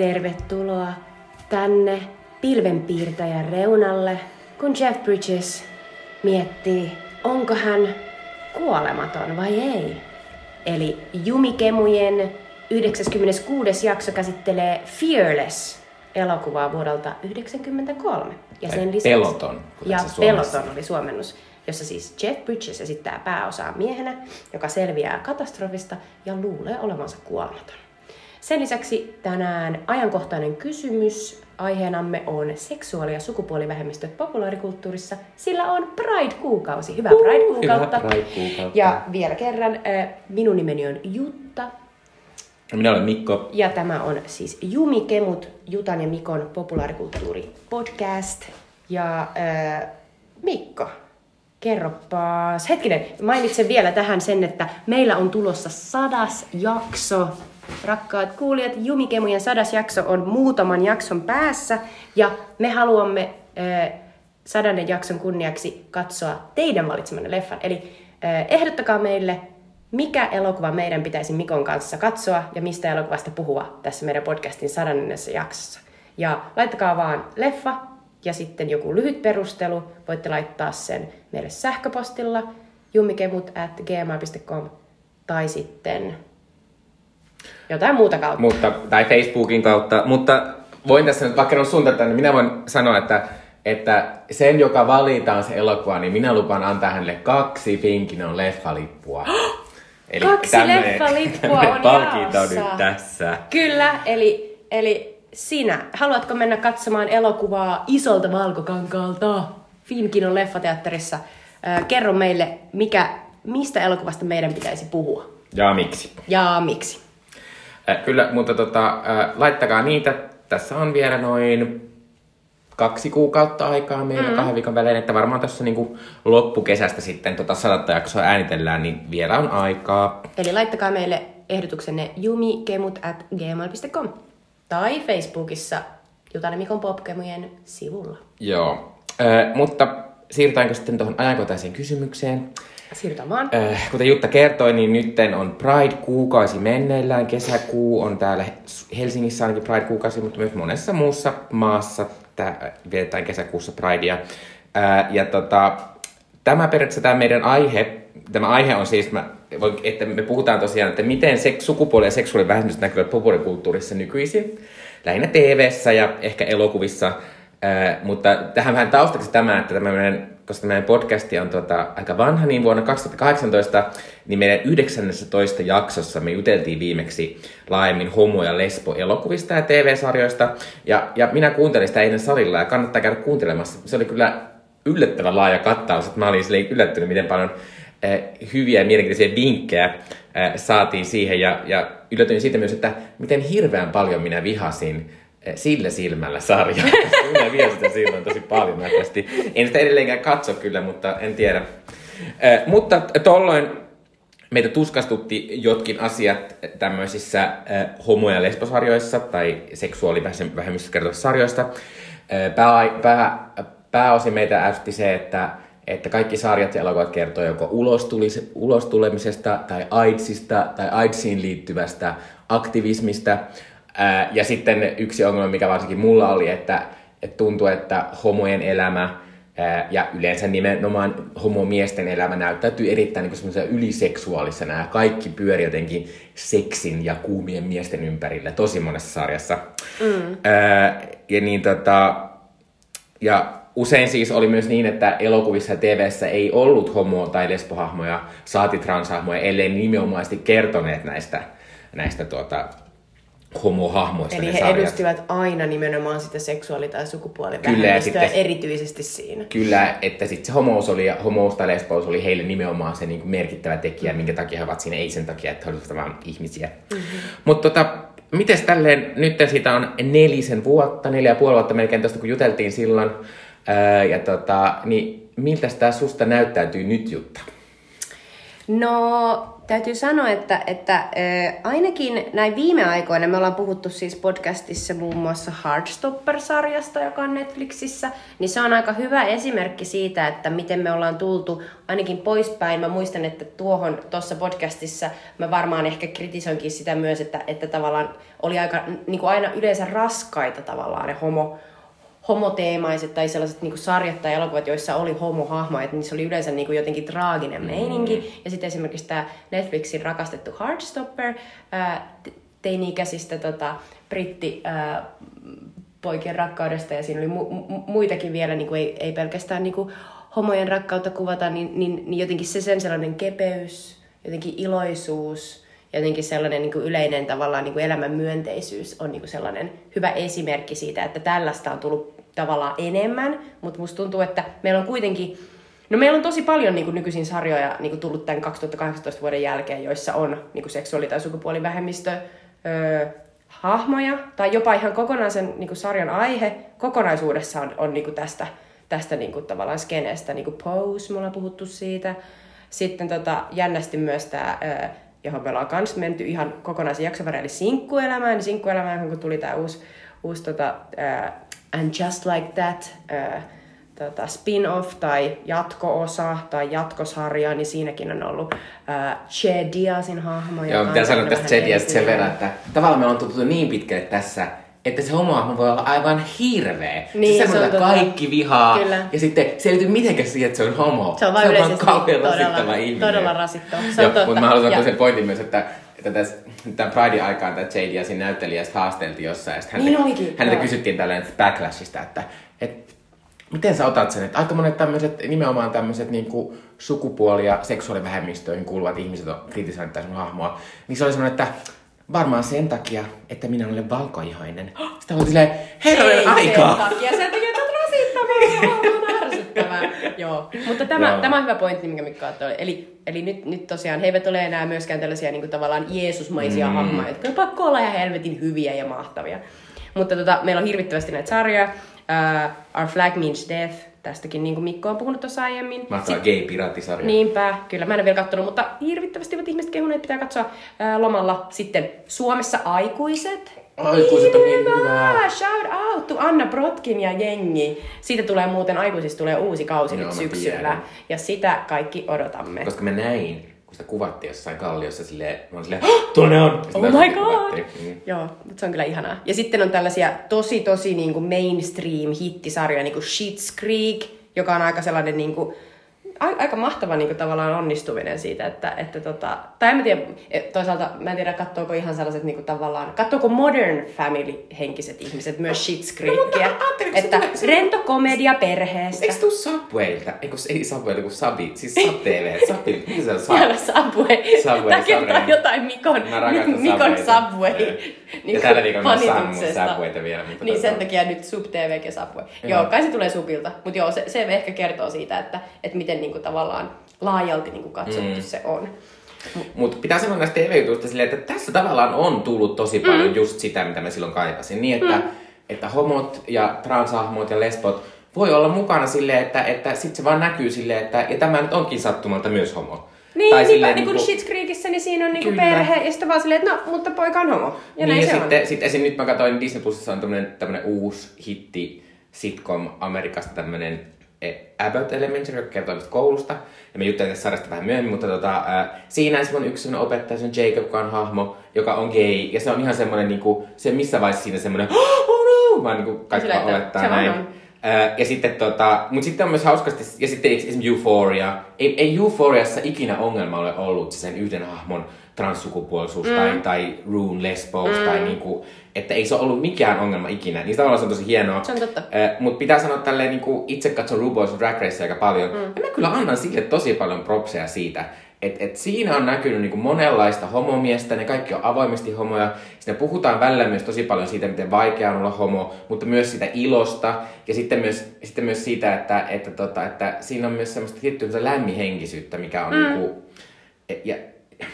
tervetuloa tänne pilvenpiirtäjän reunalle, kun Jeff Bridges miettii, onko hän kuolematon vai ei. Eli Jumikemujen 96. jakso käsittelee Fearless elokuvaa vuodelta 1993. Ja sen lisäksi, Peloton. Ja Peloton oli suomennus, jossa siis Jeff Bridges esittää pääosaa miehenä, joka selviää katastrofista ja luulee olevansa kuolematon. Sen lisäksi tänään ajankohtainen kysymys. Aiheenamme on seksuaali- ja sukupuolivähemmistöt populaarikulttuurissa. Sillä on Pride-kuukausi. Hyvää Pride-kuukautta. Hyvää Pride-kuukautta. Ja vielä kerran, minun nimeni on Jutta. Minä olen Mikko. Ja tämä on siis Jumi Kemut, Jutan ja Mikon populaarikulttuuri podcast. Ja äh, Mikko, kerropas. Hetkinen, mainitsen vielä tähän sen, että meillä on tulossa sadas jakso Rakkaat kuulijat, Jumikemujen sadas jakso on muutaman jakson päässä ja me haluamme äh, sadannen jakson kunniaksi katsoa teidän valitsemanne leffan. Eli äh, ehdottakaa meille, mikä elokuva meidän pitäisi Mikon kanssa katsoa ja mistä elokuvasta puhua tässä meidän podcastin sadannessa jaksossa. Ja laittakaa vaan leffa ja sitten joku lyhyt perustelu. Voitte laittaa sen meille sähköpostilla jumikemut at gmail.com tai sitten jotain muuta kautta. Mutta, tai Facebookin kautta, mutta voin tässä nyt, vaikka on sun tätä, niin minä voin sanoa, että, että sen, joka valitaan se elokuva, niin minä lupaan antaa hänelle kaksi Finkinon leffalippua. Eli kaksi tämmönen, leffalippua on palkinto nyt tässä. Kyllä, eli, eli sinä, haluatko mennä katsomaan elokuvaa isolta valkokankaalta Finkinon leffateatterissa? kerro meille, mikä, mistä elokuvasta meidän pitäisi puhua. Ja miksi. Ja miksi. Kyllä, mutta tota, laittakaa niitä. Tässä on vielä noin kaksi kuukautta aikaa meillä mm. kahden viikon välein, että varmaan tässä niin loppukesästä sitten tota sadatta jaksoa äänitellään, niin vielä on aikaa. Eli laittakaa meille ehdotuksenne jumikemut at gmail.com tai Facebookissa Jutane Mikon Popkemujen sivulla. Joo, äh, mutta siirrytäänkö sitten tuohon ajankohtaiseen kysymykseen? Siirrytään vaan. Äh, kuten Jutta kertoi, niin nyt on Pride-kuukausi menneillään. Kesäkuu on täällä Helsingissä ainakin Pride-kuukausi, mutta myös monessa muussa maassa tää, vietetään kesäkuussa Pridea. Äh, ja tota, tämä periaatteessa tämä meidän aihe, tämä aihe on siis, mä, että me puhutaan tosiaan, että miten sek- sukupuoli- ja seksuaalivähemmistöt näkyvät populaarikulttuurissa nykyisin. Lähinnä tv ja ehkä elokuvissa. Äh, mutta tähän vähän taustaksi tämä, että tämä meidän koska meidän podcasti on tuota, aika vanha, niin vuonna 2018, niin meidän 19 jaksossa me juteltiin viimeksi laajemmin homo- ja lesbo-elokuvista ja TV-sarjoista. Ja, ja minä kuuntelin sitä eilen salilla ja kannattaa käydä kuuntelemassa. Se oli kyllä yllättävän laaja kattaus, että mä olin yllättynyt, miten paljon äh, hyviä ja mielenkiintoisia vinkkejä äh, saatiin siihen. Ja, ja yllätyin siitä myös, että miten hirveän paljon minä vihasin Eh, sillä silmällä sarja. Minä vien sitä silloin tosi paljon näköisesti. En sitä edelleenkään katso kyllä, mutta en tiedä. Eh, mutta tolloin meitä tuskastutti jotkin asiat tämmöisissä eh, homo- ja lesbosarjoissa tai seksuaalivähemmistöstä kertovissa sarjoista. Pää, pää, pääosin meitä ärsytti se, että, että kaikki sarjat ja elokuvat kertoo joko ulostulemisesta tai AIDSista tai AIDSiin liittyvästä aktivismista – Ää, ja sitten yksi ongelma, mikä varsinkin mulla oli, että, että tuntuu, että homojen elämä ää, ja yleensä nimenomaan homomiesten elämä näyttäytyy erittäin niin yliseksuaalisena ja kaikki pyörii jotenkin seksin ja kuumien miesten ympärillä tosi monessa sarjassa. Mm. Ää, ja niin tota, ja usein siis oli myös niin, että elokuvissa ja TVssä ei ollut homo- tai lesbohahmoja, saati transhahmoja, ellei nimenomaisesti kertoneet näistä, näistä tuota, homohahmoista Eli he sarjat. edustivat aina nimenomaan sitä seksuaali- tai sukupuolivähemmistöä erityisesti siinä. Kyllä, että sitten se homous oli homous tai lesbous oli heille nimenomaan se niin merkittävä tekijä, minkä takia he ovat siinä, ei sen takia, että he olisivat vain ihmisiä. Mm-hmm. Mutta tota, miten tälleen, nyt siitä on nelisen vuotta, neljä ja puoli vuotta melkein tuosta, kun juteltiin silloin, ää, ja tota, niin miltä tämä susta näyttäytyy nyt, Jutta? No, täytyy sanoa, että, että äh, ainakin näin viime aikoina me ollaan puhuttu siis podcastissa muun muassa Heartstopper-sarjasta, joka on Netflixissä, niin se on aika hyvä esimerkki siitä, että miten me ollaan tultu ainakin poispäin. Mä muistan, että tuohon tuossa podcastissa mä varmaan ehkä kritisoinkin sitä myös, että, että tavallaan oli aika niin kuin aina yleensä raskaita tavallaan ne homo, homoteemaiset tai sellaiset niin sarjat tai elokuvat, joissa oli homohahmoja, että niissä oli yleensä niin kuin jotenkin traaginen meininki. Mm. Ja sitten esimerkiksi tämä Netflixin rakastettu Heartstopper, ää, teini-ikäisistä tota, britti ää, poikien rakkaudesta ja siinä oli mu- muitakin vielä, niin kuin ei, ei pelkästään niin kuin homojen rakkautta kuvata, niin, niin, niin jotenkin se sen sellainen kepeys, jotenkin iloisuus, jotenkin sellainen niin kuin yleinen tavallaan niin kuin elämän myönteisyys on niin kuin sellainen hyvä esimerkki siitä, että tällaista on tullut tavallaan enemmän, mutta musta tuntuu, että meillä on kuitenkin, no meillä on tosi paljon niin kuin nykyisin sarjoja niin kuin tullut tämän 2018 vuoden jälkeen, joissa on niin kuin seksuaali- tai sukupuolivähemmistö öö, hahmoja, tai jopa ihan kokonaisen niin kuin sarjan aihe kokonaisuudessaan on, niin kuin tästä, tästä niin kuin tavallaan skeneestä, niin kuin Pose, me ollaan puhuttu siitä. Sitten tota, jännästi myös tämä öö, johon me ollaan kans menty ihan kokonaisen jakson eli sinkkuelämään. Niin sinkkuelämään, kun tuli tämä uusi, uusi tota, And Just Like That uh, tota, spin-off tai jatko-osa tai jatkosarja, niin siinäkin on ollut uh, Che Diazin hahmo. Joo, pitää sanoa tästä Che Diazista sen verran, että tavallaan me on tuttu niin pitkälle tässä, että se homohahmo voi olla aivan hirveä. Niin, se, se on kaikki vihaa. Kyllä. Ja sitten se ei liity mitenkään siihen, että se on homo. Se on vain yleisesti kauhean rasittava ihminen. Todella rasittava. Se on totta. Mutta mä haluan sanoa sen pointin myös, että että tässä, tämän Pride aikaan tämä J.D. ja siinä näyttelijästä haasteltiin jossain. Ja häntä, niin olikin. Häneltä no. kysyttiin tällainen backlashista, että, että miten sä otat sen, että aika monet tämmöiset, nimenomaan tämmöiset niin sukupuoli- ja seksuaalivähemmistöihin kuuluvat ihmiset on kritisoineet sun hahmoa, niin se oli semmoinen, että varmaan sen takia, että minä olen valkoihoinen. Sitten oli silleen, herranen aikaa! sen takia, sen takia, että rasittavaa, ärsyttävää. Joo, mutta tämä, Joo. tämä on hyvä pointti, minkä Mikko ottoi. Eli, eli nyt, nyt tosiaan he eivät ole enää myöskään tällaisia niin kuin tavallaan Jeesusmaisia mm. hahmoja, jotka on pakko olla ihan helvetin hyviä ja mahtavia. Mutta tota, meillä on hirvittävästi näitä sarjoja. Uh, Our Flag Means Death, tästäkin niin kuin Mikko on puhunut tuossa aiemmin. Mahtava gay piraattisarja. Niinpä, kyllä. Mä en ole vielä katsonut, mutta hirvittävästi ovat ihmiset kehuneet, pitää katsoa ää, lomalla. Sitten Suomessa aikuiset. Aikuiset on niin hyvä. Shout out to Anna Brotkin ja jengi. Siitä tulee muuten, aikuisista tulee uusi kausi Joo, nyt syksyllä. Tiedän. Ja sitä kaikki odotamme. Koska me näin, kun sitä kuvattiin jossain kalliossa silleen, mä olin silleen, tuonne on! Oh my god! Mm. Joo, se on kyllä ihanaa. Ja sitten on tällaisia tosi tosi niin kuin mainstream hittisarjoja, niin kuin Schitt's Creek, joka on aika sellainen niin kuin, aika mahtava niin kuin, tavallaan onnistuminen siitä, että, että tota, tai en mä tiedä, e, toisaalta mä en tiedä, katsoako ihan sellaiset niin kuin, tavallaan, katsoako Modern Family-henkiset ihmiset myös Schitt's Creekia, no, että se, rento komedia perheestä. Eikö tuu Subwaylta? Eikö ei Subwaylta, kun Sabi, siis Sub TV, Sabi, mikä se on Sub? Subway. Subway, Tämä kertoo jotain Mikon, Mikon Subway. Niin ja tällä viikolla mä saan mun Subwayta vielä. Mutta niin tota... sen takia nyt Sub TV ja Subway. Joo, kai se tulee Subilta, mutta joo, se, se ehkä kertoo siitä, että, että miten niin kuin, tavallaan laajalti niin kuin katsottu mm. se on. Mutta pitää sanoa näistä TV-jutuista silleen, että tässä tavallaan on tullut tosi mm. paljon mm. just sitä, mitä mä silloin kaipasin. Niin, että, mm. että homot ja transhahmot ja lesbot voi olla mukana silleen, että, että sit se vaan näkyy silleen, että ja tämä nyt onkin sattumalta myös homo. Niin, tai silleen, niin kuin niinku- Shit's Creekissä, niin siinä on niinku perhe, ja sitten vaan silleen, että no, mutta poika on homo. Ja niin, näin ja se sitten, on. sitten esim. nyt mä katsoin Disney Plusissa on tämmönen, tämmönen uusi hitti sitcom Amerikasta tämmönen E, Abbott Elementary, joka kertoo koulusta. Ja me juttelen tästä sarjasta vähän myöhemmin, mutta tota, ää, siinä on yksi sellainen opettaja, se on Jacob, joka on hahmo, joka on gay. Ja se on ihan semmoinen, niinku, se missä vaiheessa siinä semmoinen, oh no, vaan niinku kaikki vaan olettaa näin. On. Ja sitten tota, mutta sitten on myös hauskasti, ja sitten esimerkiksi Euphoria. Ei, ei Euphoriassa ikinä ongelma ole ollut sen yhden hahmon transsukupuolisuus mm. tai, tai rune lesbos mm. tai niinku, että ei se ole ollut mikään ongelma ikinä. Niin tavallaan se on tosi hienoa. Se on totta. Äh, Mutta pitää sanoa tälleen, niinku, itse katson RuPaul's Drag Race aika paljon. Mm. Ja mä kyllä annan sille tosi paljon propseja siitä, että et siinä on näkynyt niinku monenlaista homomiestä, ne kaikki on avoimesti homoja. Siinä puhutaan välillä myös tosi paljon siitä, miten vaikea on olla homo, mutta myös siitä ilosta. Ja sitten myös, sitten myös siitä, että, että, tota, että siinä on myös semmoista tiettyä lämmihenkisyyttä, mikä on mm. niinku, ja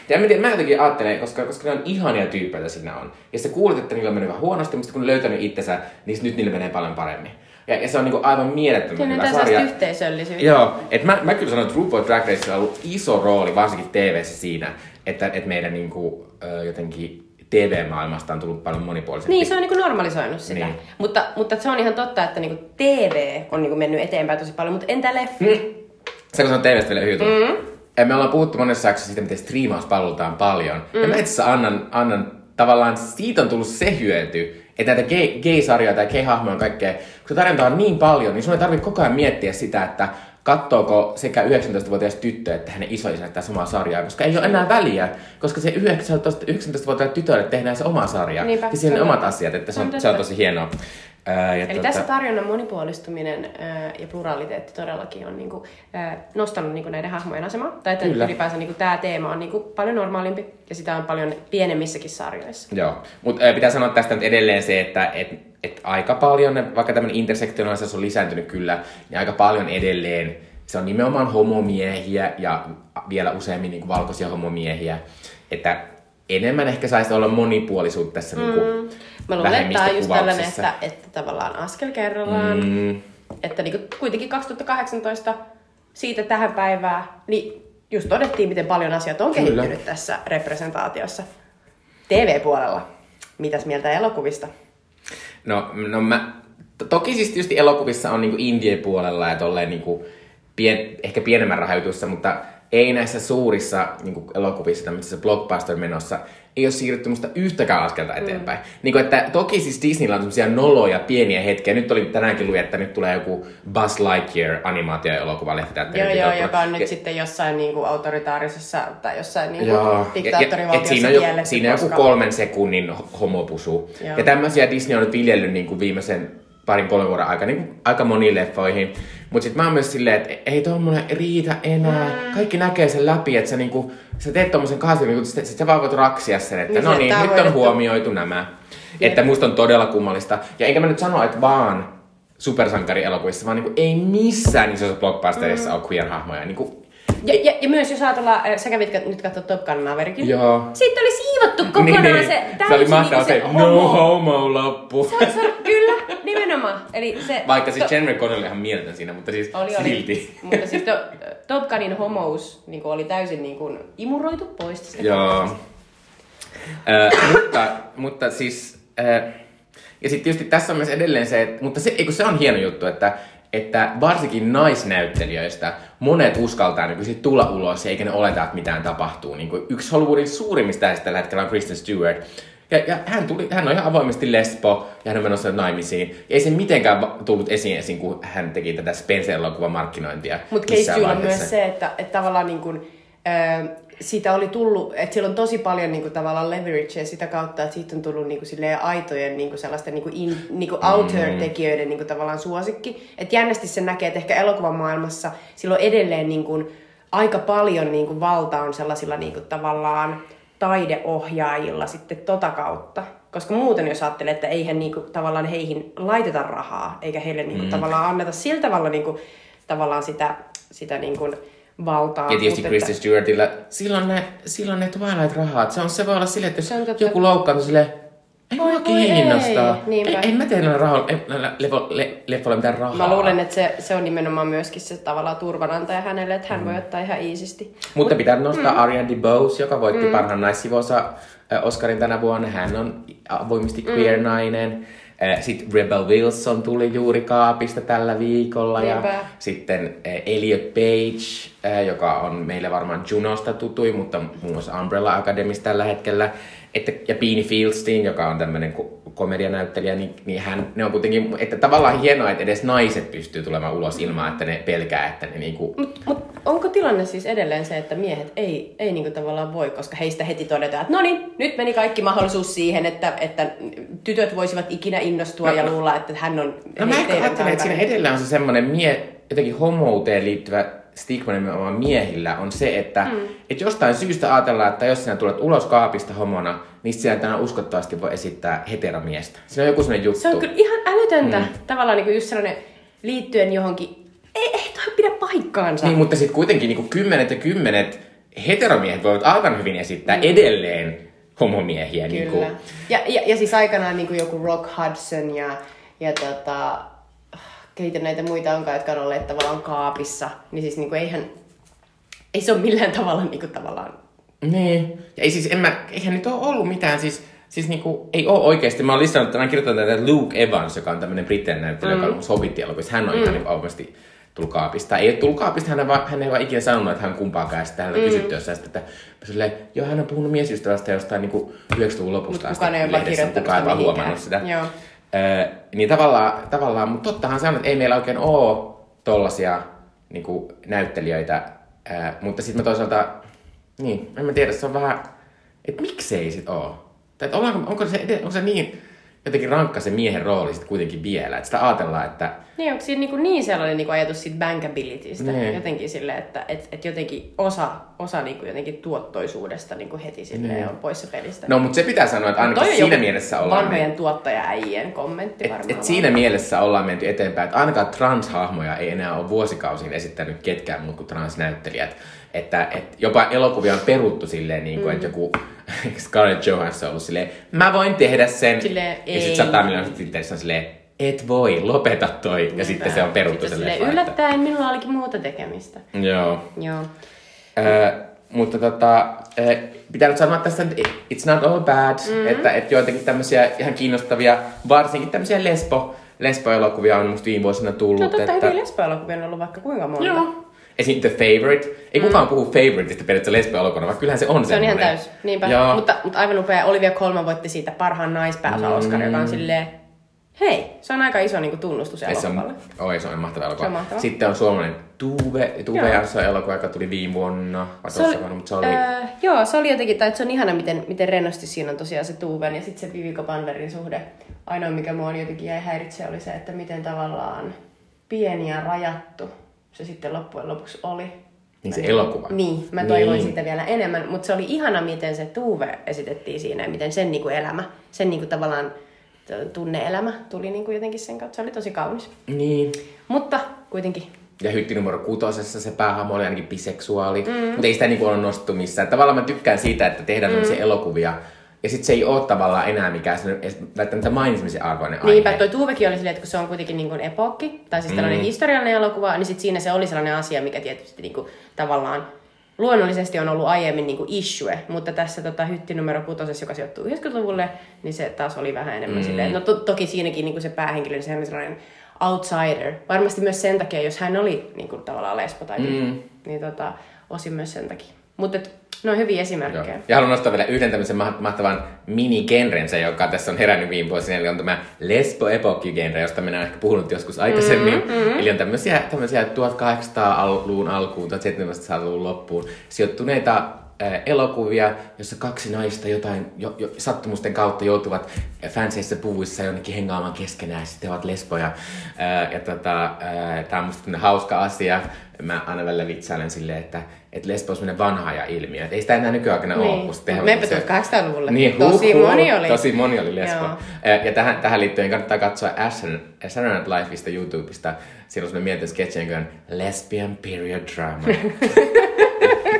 ja mä, tiedän, mä jotenkin ajattelen, koska, koska ne on ihania tyyppejä siinä on. Ja sä kuulet, että niillä on mennyt vähän huonosti, mutta kun ne löytänyt itsensä, niin nyt niillä menee paljon paremmin. Ja, ja se on niinku aivan mielettömän hyvä sarja. yhteisöllisyyttä. Joo, et mä, mä kyllä sanon, että RuPaul Drag Race on ollut iso rooli, varsinkin tv siinä, että, että meidän niinku, jotenkin TV-maailmasta on tullut paljon monipuolisempi. Niin, se on niinku normalisoinut sitä. Niin. Mutta, mutta se on ihan totta, että niinku TV on niinku mennyt eteenpäin tosi paljon, mutta entä leffi? Mm. Se kun se on TVstä vielä hyvä mm. Me ollaan puhuttu monessa jaksossa siitä, miten striimauspalveluita on paljon. Mm. Ja mä itse annan, annan, tavallaan siitä on tullut se hyöty, että näitä gay, gay-sarjoja tai gay-hahmoja ja kaikkea, kun se tarjonta on niin paljon, niin sun ei tarvitse koko ajan miettiä sitä, että kattooko sekä 19-vuotias tyttö että hänen isoisä tätä samaa sarjaa, koska ei ole enää väliä, koska se 19, 19-vuotiaat tytölle tehdään se oma sarja. Niinpä, ja siinä on on- omat asiat, että se on on, se on tosi hienoa. Ää, ja Eli tässä tarjonnan monipuolistuminen ää, ja pluraliteetti todellakin on niinku, ää, nostanut niinku näiden hahmojen asemaa. Tai että Kyllä. ylipäänsä niinku, tämä teema on niinku, paljon normaalimpi ja sitä on paljon pienemmissäkin sarjoissa. Joo, mutta pitää sanoa tästä nyt edelleen se, että et, et aika paljon, vaikka tämmöinen intersektionaalisuus on lisääntynyt kyllä, niin aika paljon edelleen se on nimenomaan homomiehiä ja vielä useammin niin kuin valkoisia homomiehiä. Että enemmän ehkä saisi olla monipuolisuutta tässä mm. niin kuin Mä luulen, että tämä on just tällainen, että, että tavallaan askel kerrallaan. Mm, Että niinku, kuitenkin 2018 siitä tähän päivään, niin just todettiin, miten paljon asiat on Kyllä. kehittynyt tässä representaatiossa. TV-puolella. Mitäs mieltä elokuvista? No, no mä, to- toki siis tietysti elokuvissa on niinku indie-puolella ja tolleen niinku pien, ehkä pienemmän rahoitussa, mutta ei näissä suurissa niinku elokuvissa, tämmöisissä blockbuster-menossa, ei ole siirrytty musta yhtäkään askelta eteenpäin. Mm. Niin että toki siis Disneyllä on semmoisia noloja pieniä hetkiä. Nyt oli tänäänkin luin, että nyt tulee joku Buzz Lightyear animaatioelokuva. Joo, joo, joka on nyt sitten jossain niinku autoritaarisessa tai jossain niinku Joo, diktaattorivaltiossa siinä on, jo, siinä on joku kolmen sekunnin ho- homopusu. Joo. Ja tämmöisiä Disney on nyt viljellyt niin kuin viimeisen parin kolmen vuoden aikana niin kuin aika moniin leffoihin. Mutta sitten mä oon myös silleen, että ei tommonen riitä enää. Mm. Kaikki näkee sen läpi, että sä, niinku, sä teet tommosen kahden, niin sit, sit sä vaan voit raksia sen, että Niin no niin, nyt on huomioitu nämä. Että musta on todella kummallista. Ja enkä mä nyt sano, että vaan supersankarielokuvissa, vaan niinku ei missään isossa blockbusterissa mm. ole queer-hahmoja. Niinku, Ja, ja, ja myös jos ajatellaan, äh, sä kävit nyt katsoa Top Gun Maverikin. Joo. Siitä oli siivottu kokonaan se se oli täysin mahtava niinku se se no homo. homo loppu. Se, on- se, kyllä, nimenomaan. Eli se, Vaikka siis to- Jennifer Connelly ihan mieletön siinä, mutta siis oli, oli. silti. Mutta siis to, Top Gunin homous niin oli täysin niin kuin, imuroitu pois tästä Joo. Ö, mutta, mutta siis... Ö, ja sitten tietysti tässä on myös edelleen se, että, mutta se, eikö se on hieno juttu, että, että varsinkin naisnäyttelijöistä monet uskaltaa sit tulla ulos eikä ne oleta, että mitään tapahtuu. Niin kuin yksi Hollywoodin suurimmista tällä hetkellä on Kristen Stewart. Ja, ja hän, tuli, hän on ihan avoimesti lesbo ja hän on menossa naimisiin. Ei se mitenkään tullut esiin esiin, kun hän teki tätä Spencer-elokuvan markkinointia. Mutta Case on myös se, että, että tavallaan niin kuin, siitä oli tullut, että siellä on tosi paljon niin kuin, tavallaan leveragea sitä kautta, että siitä on tullut niin kuin, silleen, aitojen niin kuin, sellaisten niin kuin, in, niin kuin outer-tekijöiden niin kuin, tavallaan suosikki. Että jännästi se näkee, että ehkä elokuvan maailmassa silloin edelleen niin kuin, aika paljon niin kuin, valta on sellaisilla niin kuin, tavallaan taideohjaajilla sitten tota kautta. Koska muuten jos ajattelee, että eihän niinku, tavallaan heihin laiteta rahaa, eikä heille niinku, mm. tavallaan anneta sillä tavalla niinku, tavallaan sitä, sitä niinku, valtaa. Ja tietysti Mut Kristen Stewartilla, silloin ne, silloin ne Twilight-rahat, se on se voi olla silleen, että Se on jos totta. joku loukkaantuu silleen, ei mua kiinnostaa. ei, niinpä. Ei, en mä tee näillä rahoilla, ei, näillä lefo, le, leffoilla mitään rahaa. Mä luulen, että se, se on nimenomaan myöskin se tavallaan turvanantaja hänelle, että hän mm. voi ottaa ihan iisisti. Mutta pitää nostaa mm. Ariana DeBose, joka voitti mm. parhaan naissivuosa Oscarin tänä vuonna. Hän on avoimesti queer nainen. Sitten Rebel Wilson tuli juuri kaapista tällä viikolla. Niinpä. Ja sitten Elliot Page, joka on meille varmaan Junosta tutui, mutta muun muassa Umbrella Academista tällä hetkellä. Että, ja Beanie Fieldstein, joka on tämmöinen komedianäyttelijä, niin, niin hän, ne on kuitenkin, että tavallaan hienoa, että edes naiset pystyy tulemaan ulos ilman, että ne pelkää, että ne niinku Mutta mut, onko tilanne siis edelleen se, että miehet ei, ei niinku tavallaan voi, koska heistä heti todetaan, että no niin, nyt meni kaikki mahdollisuus siihen, että, että tytöt voisivat ikinä innostua No, ja no. luulla, että hän on No mä ehkä ajattelen, että siinä edelleen on se semmoinen mie, jotenkin homouteen liittyvä stigma nimenomaan miehillä on se, että mm. et jostain syystä ajatellaan, että jos sinä tulet ulos kaapista homona, niin sinä tänään uskottavasti voi esittää heteromiestä. Siinä on joku sellainen juttu. Se on kyllä ihan älytöntä. Mm. Tavallaan niin just sellainen liittyen johonkin, ei, ei toi pidä paikkaansa. Niin, mutta sitten kuitenkin niin kymmenet ja kymmenet heteromiehet voivat aivan hyvin esittää mm. edelleen homomiehiä. Niin Kyllä. kuin, Ja, ja, ja siis aikanaan niin kuin joku Rock Hudson ja, ja tota, keitä näitä muita onkaan, jotka on olleet tavallaan kaapissa, niin siis niinku eihän, ei se ole millään tavalla niinku tavallaan Niin. Ja ei siis, en mä, eihän nyt ole ollut mitään, siis, siis niinku, ei ole oikeasti. Mä oon listannut, mä oon kirjoittanut tätä Luke Evans, joka on tämmönen britten näyttelijä, mm. joka on ollut Hobbit-elokuvissa. Hän on mm. ihan niinku avoimesti tullut kaapista. Ei ole tullut kaapista, hän, ei vaan, hän ei vaan ikinä sanonut, että hän kumpaakaan. Sitten hänellä mm. kysytty jossain, että, että silleen, joo, hän on puhunut miesystävästä jostain niinku 90-luvun lopusta. Mut kukaan ei ole vaan lehdessä, kukaan ei vaan huomannut sitä. Joo. Niin tavallaan, tavallaan, mutta tottahan se on, että ei meillä oikein ole tollasia niinku, näyttelijöitä, öö, mutta sitten mä toisaalta, niin, en mä tiedä, se on vähän, että miksei sit oo? Tai että ollaanko, onko se, onko se niin jotenkin rankka se miehen rooli sit kuitenkin vielä, että sitä ajatellaan, että Niin, onko siinä niin, niin sellainen niin ajatus siitä bankabilitystä? Niin. Jotenkin silleen, että et, et jotenkin osa, osa niin kuin jotenkin tuottoisuudesta niin kuin heti silleen Niin. on poissa pelistä. no mutta se pitää sanoa, että ainakin siinä mielessä ollaan vanhojen tuottaja-äijien kommentti Et, varmaan. et siinä mielessä ollaan menty eteenpäin, että ainakaan transhahmoja ei enää ole vuosikausiin esittänyt ketkään muut kuin transnäyttelijät. Että et jopa elokuvia on peruttu silleen, niin kuin, mm. että joku Scarlett Johansson on ollut silleen, mä voin tehdä sen. Silleen, ja sitten 100 miljoonaa Twitterissä on silleen, et voi, lopeta toi. Ja sitten se on peruttu Sitten silleen. silleen, yllättäen minulla olikin muuta tekemistä. Joo. Joo. Ö, mutta tota, pitää nyt sanoa tästä, että it's not all bad, mm-hmm. että, että joitakin tämmöisiä ihan kiinnostavia, varsinkin tämmöisiä lesbo, lesbo-elokuvia on musta viime vuosina tullut. No totta, että, hyviä lesboelokuvia on ollut vaikka kuinka monta. Joo. Esim. The Favorite. Ei kukaan puhu Favoriteista periaatteessa lesbo-elokuvana, vaikka kyllähän se on Se on ihan täys. Niinpä. Joo. Mutta, mutta aivan upea. Olivia Colman voitti siitä parhaan naispääosa Oscar, joka on silleen, hei, se on aika iso niin kuin, tunnustus Ei, se elokuvalle. on, oi, se on mahtava elokuva. Se on mahtava. Sitten on suomalainen Tuve, Tuve. Jansson elokuva, joka tuli viime vuonna. Se oli, vuonna, mutta se oli... äh, joo, se oli jotenkin, tai se on ihana, miten, miten rennosti siinä on tosiaan se Tuuven ja sitten se Vivico Banverin suhde. Ainoa, mikä mua jotenkin jäi häiritse, oli se, että miten tavallaan pieni ja rajattu se sitten loppujen lopuksi oli. Niin se elokuva. Niin, mä toivoin Niin. siitä vielä enemmän, mutta se oli ihana, miten se Tuve esitettiin siinä ja miten sen niinku elämä, sen niinku tavallaan t- tunne-elämä tuli niinku jotenkin sen kautta. Se oli tosi kaunis. Niin. Mutta kuitenkin Ja hytti numero kutosessa se päähahmo oli ainakin biseksuaali, mm. mutta ei sitä niinku ole nostettu missään. Tavallaan mä tykkään siitä, että tehdään mm. elokuvia, ja sitten se ei ole tavallaan enää mikään välttämättä mainitsemisen arvoinen Niinpä, aihe. toi Tuuvekin oli silleen, että kun se on kuitenkin niin kuin epokki, tai siis tällainen mm. historiallinen elokuva, niin sit siinä se oli sellainen asia, mikä tietysti niin kuin, tavallaan luonnollisesti on ollut aiemmin niin kuin issue, mutta tässä tota, hytti numero kutosessa, joka sijoittuu 90-luvulle, niin se taas oli vähän enemmän mm. silleen. No to, toki siinäkin niin kuin se päähenkilö, niin sehän oli sellainen outsider. Varmasti myös sen takia, jos hän oli niin kuin, tavallaan lesbo tai mm. niin tota, osin myös sen takia. Mutta ne on hyviä Joo. esimerkkejä. Ja haluan nostaa vielä yhden tämmöisen maht- mahtavan mini-genrensä, joka tässä on herännyt viime vuosina, eli on tämä lesbo-epokki-genre, josta minä olen ehkä puhunut joskus aikaisemmin. Mm-hmm. Eli on tämmöisiä, tämmöisiä 1800-luvun alkuun, 1700-luvun loppuun sijoittuneita äh, elokuvia, jossa kaksi naista jotain jo, jo, sattumusten kautta joutuvat fanseissä puvuissa jonnekin hengaamaan keskenään ja sitten ovat lesboja. Äh, ja tota, äh, tämä on musta hauska asia. Mä aina välillä vitsailen silleen, että et lesbo on semmoinen vanha ja ilmiö. Et ei sitä enää nykyaikana ole. Niin. kun sitten Mut tehdään meipä semmosia- tulet 800-luvulle. niin, Tosi huhhuh. moni oli. Tosi moni oli lesbo. Joo. Ja, tähän, tähän liittyen kannattaa katsoa Saturday Saturday Night Lifeista YouTubesta. Siellä on semmoinen mieletön sketch, joka on Lesbian Period Drama.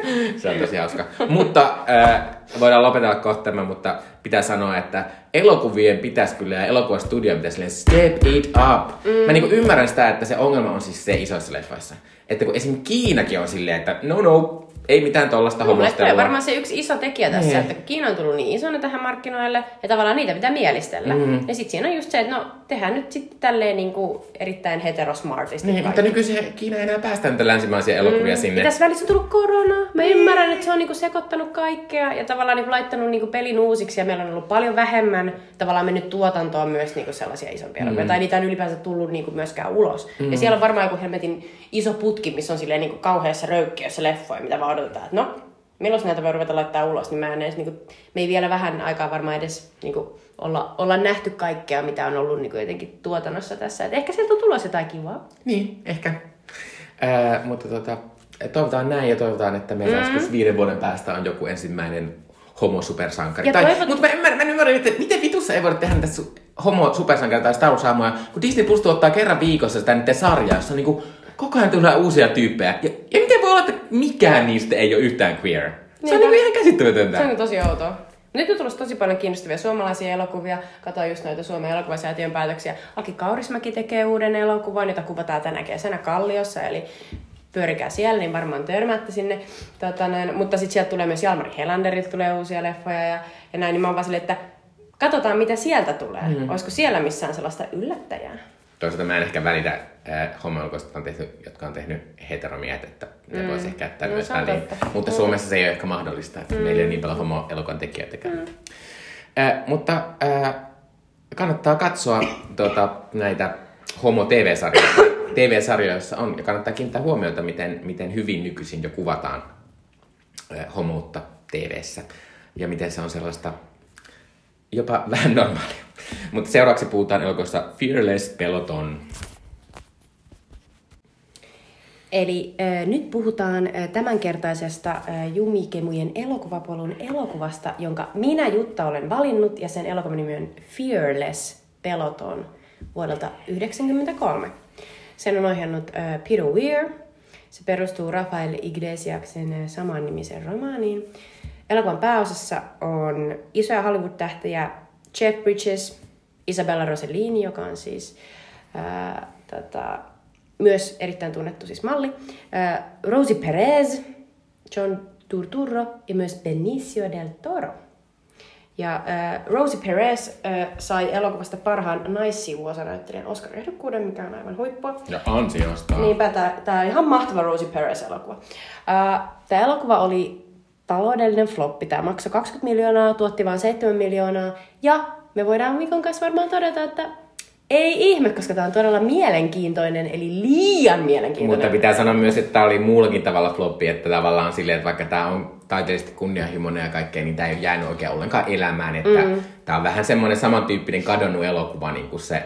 Se on tosi hauska. Mutta äh, voidaan lopetella kohta mutta pitää sanoa, että elokuvien pitäisi kyllä ja elokuvastudion pitäisi silleen step it up. Mm. Mä niinku ymmärrän sitä, että se ongelma on siis se isoissa leffoissa. Että kun esimerkiksi Kiinakin on silleen, että no no, ei mitään tulee homostelua. varmaan se yksi iso tekijä tässä, Niin. että Kiina on tullut niin isona tähän markkinoille, ja tavallaan niitä pitää mielistellä. Mm. Ja sitten siinä on just se, että no tehdään nyt sitten tälleen niin kuin erittäin heterosmartisti Niin, mutta nykyisin Kiina ei enää päästä niitä länsimaisia elokuvia mm. sinne. Ja tässä välissä on tullut korona. Mä ymmärrän, että se on niinku sekoittanut kaikkea ja tavallaan niinku laittanut niinku pelin uusiksi. Ja meillä on ollut paljon vähemmän tavallaan mennyt tuotantoon myös niinku sellaisia isompia elokuvia. Tai niitä on ylipäänsä tullut niinku myöskään ulos. Mm. Ja siellä on varmaan joku helmetin iso putki, missä on silleen niinku kauheassa röykkiössä leffoja, mitä vaan odotetaan. Että no, milloin näitä voi ruveta laittaa ulos, niin mä en edes, niinku, me ei vielä vähän aikaa varmaan edes niinku, olla, olla nähty kaikkea, mitä on ollut niinku, jotenkin tuotannossa tässä. Et ehkä sieltä on tulossa jotain kivaa. Niin, ehkä. Ää, mutta tota, toivotaan näin ja toivotaan, että meillä mm. joskus viiden vuoden päästä on joku ensimmäinen homo-supersankari. Ja Tai, toivot- Mutta mä ymmärrän, mä en ymmärrä, että miten vitussa ei voida tehdä näitä su- homo-supersankari tai Star Wars-hahmoja, kun Disney Plus tuottaa kerran viikossa sitä niiden sarjaa, jossa on niinku, koko ajan tulee uusia tyyppejä. Ja, ja miten voi olla, että mikään niistä ei ole yhtään queer? Se on niinku ihan käsittämätöntä. Se on tosi outoa. Nyt on tullut tosi paljon kiinnostavia suomalaisia elokuvia. Katoin just noita Suomen elokuvasäätiön päätöksiä. Aki Kaurismäki tekee uuden elokuvan, jota kuvataan tänä kesänä Kalliossa, eli pyörikää siellä, niin varmaan törmäätte sinne. Tota, näin. Mutta sitten sieltä tulee myös Jalmari Helanderilta tulee uusia leffoja ja, ja näin, niin mä oon vaan silleen, että katsotaan mitä sieltä tulee. Mm. Olisiko siellä missään sellaista yllättäjää? Toisaalta mä en ehkä välitä äh, homoelokuista, jotka on tehty, jotka on tehnyt heteromiehet, että ne mm. voisi ehkä jättää No, myös väliin. Mutta Mm. Suomessa se ei ole ehkä mahdollista, että mm. meillä ei ole niin paljon homoelokuvan tekijöitäkään. Mm. Äh, mutta äh, kannattaa katsoa tuota, näitä homo-tv-sarjoja, TV-sarjoja, joissa on, ja kannattaa kiinnittää huomiota, miten, miten hyvin nykyisin jo kuvataan äh, homoutta TV-ssä, ja miten se on sellaista jopa vähän normaalia. Mutta seuraavaksi puhutaan elokuvasta Fearless Peloton. Eli äh, nyt puhutaan äh, tämänkertaisesta äh, Jumikemujen elokuvapolun elokuvasta, jonka minä Jutta olen valinnut, ja sen elokuvan nimi on Fearless Peloton vuodelta 1993. Sen on ohjannut äh, Peter Weir. Se perustuu Rafael Iglesiaksen äh, samannimisen romaaniin. Elokuvan pääosassa on isoja Hollywood-tähtejä Jeff Bridges, Isabella Rossellini, joka on siis ää, tota, myös erittäin tunnettu siis malli, Rosie Perez, John Turturro ja myös Benicio del Toro. Ja äh, Rosie Perez äh, sai elokuvasta parhaan naissivuosanäyttelijän Oscar-ehdokkuuden, mikä on aivan huippua. Ja ansiostaan. Niinpä, tämä on ihan mahtava Rosie Perez-elokuva. Uh, tämä elokuva oli taloudellinen floppi. Tämä maksoi 20 miljoonaa, tuotti vain 7 miljoonaa. Ja me voidaan Mikon kanssa varmaan todeta, että ei ihme, koska tämä on todella mielenkiintoinen, eli liian mielenkiintoinen. Mutta pitää sanoa myös, että tämä oli muullakin tavalla floppi, että tavallaan silleen, että vaikka tämä on taiteellisesti kunnianhimoinen ja kaikkea, niin tämä ei ole jäänyt oikein ollenkaan elämään. Että mm. Tämä on vähän semmoinen samantyyppinen kadonnut elokuva, niin kuin se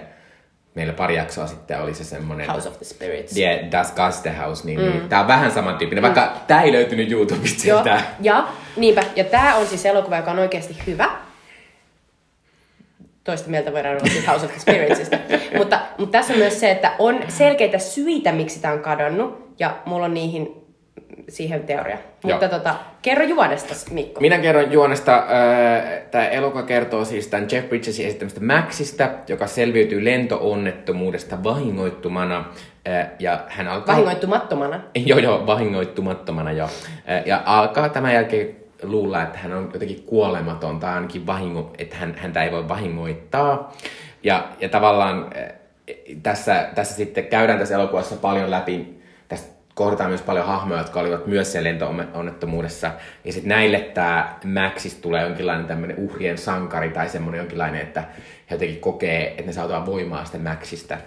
meillä pari jaksoa sitten oli se semmoinen... House of the Spirits. Yeah, Das Gastehaus, niin, mm. niin tämä on vähän samantyyppinen, vaikka mm. tämä ei löytynyt YouTubesta. Joo, ja niinpä. Ja tämä on siis elokuva, joka on oikeasti hyvä. Toista mieltä voidaan olla siis House of the Spiritsista. mutta, mutta tässä on myös se, että on selkeitä syitä, miksi tämä on kadonnut. Ja mulla on niihin siihen teoria. Mutta tota, kerro juonesta, Mikko. Minä kerron juonesta. Tämä elokuva kertoo siis tämän Jeff Bridgesin esittämästä Maxista, joka selviytyy lentoonnettomuudesta vahingoittumana. ää, Ja hän alkaa... Vahingoittumattomana. Joo, joo, vahingoittumattomana jo. Ää, Ja alkaa tämän jälkeen luulla, että hän on jotenkin kuolematon tai ainakin vahingo, että hän, häntä ei voi vahingoittaa. Ja, ja tavallaan ää, tässä, tässä sitten käydään tässä elokuvassa paljon läpi, tässä kohdataan myös paljon hahmoja, jotka olivat myös siellä lentoonnettomuudessa. Ja sitten näille tämä Maxista tulee jonkinlainen tämmöinen uhrien sankari tai semmoinen jonkinlainen, että he jotenkin kokee, että ne saa voimaa sitten Maxista.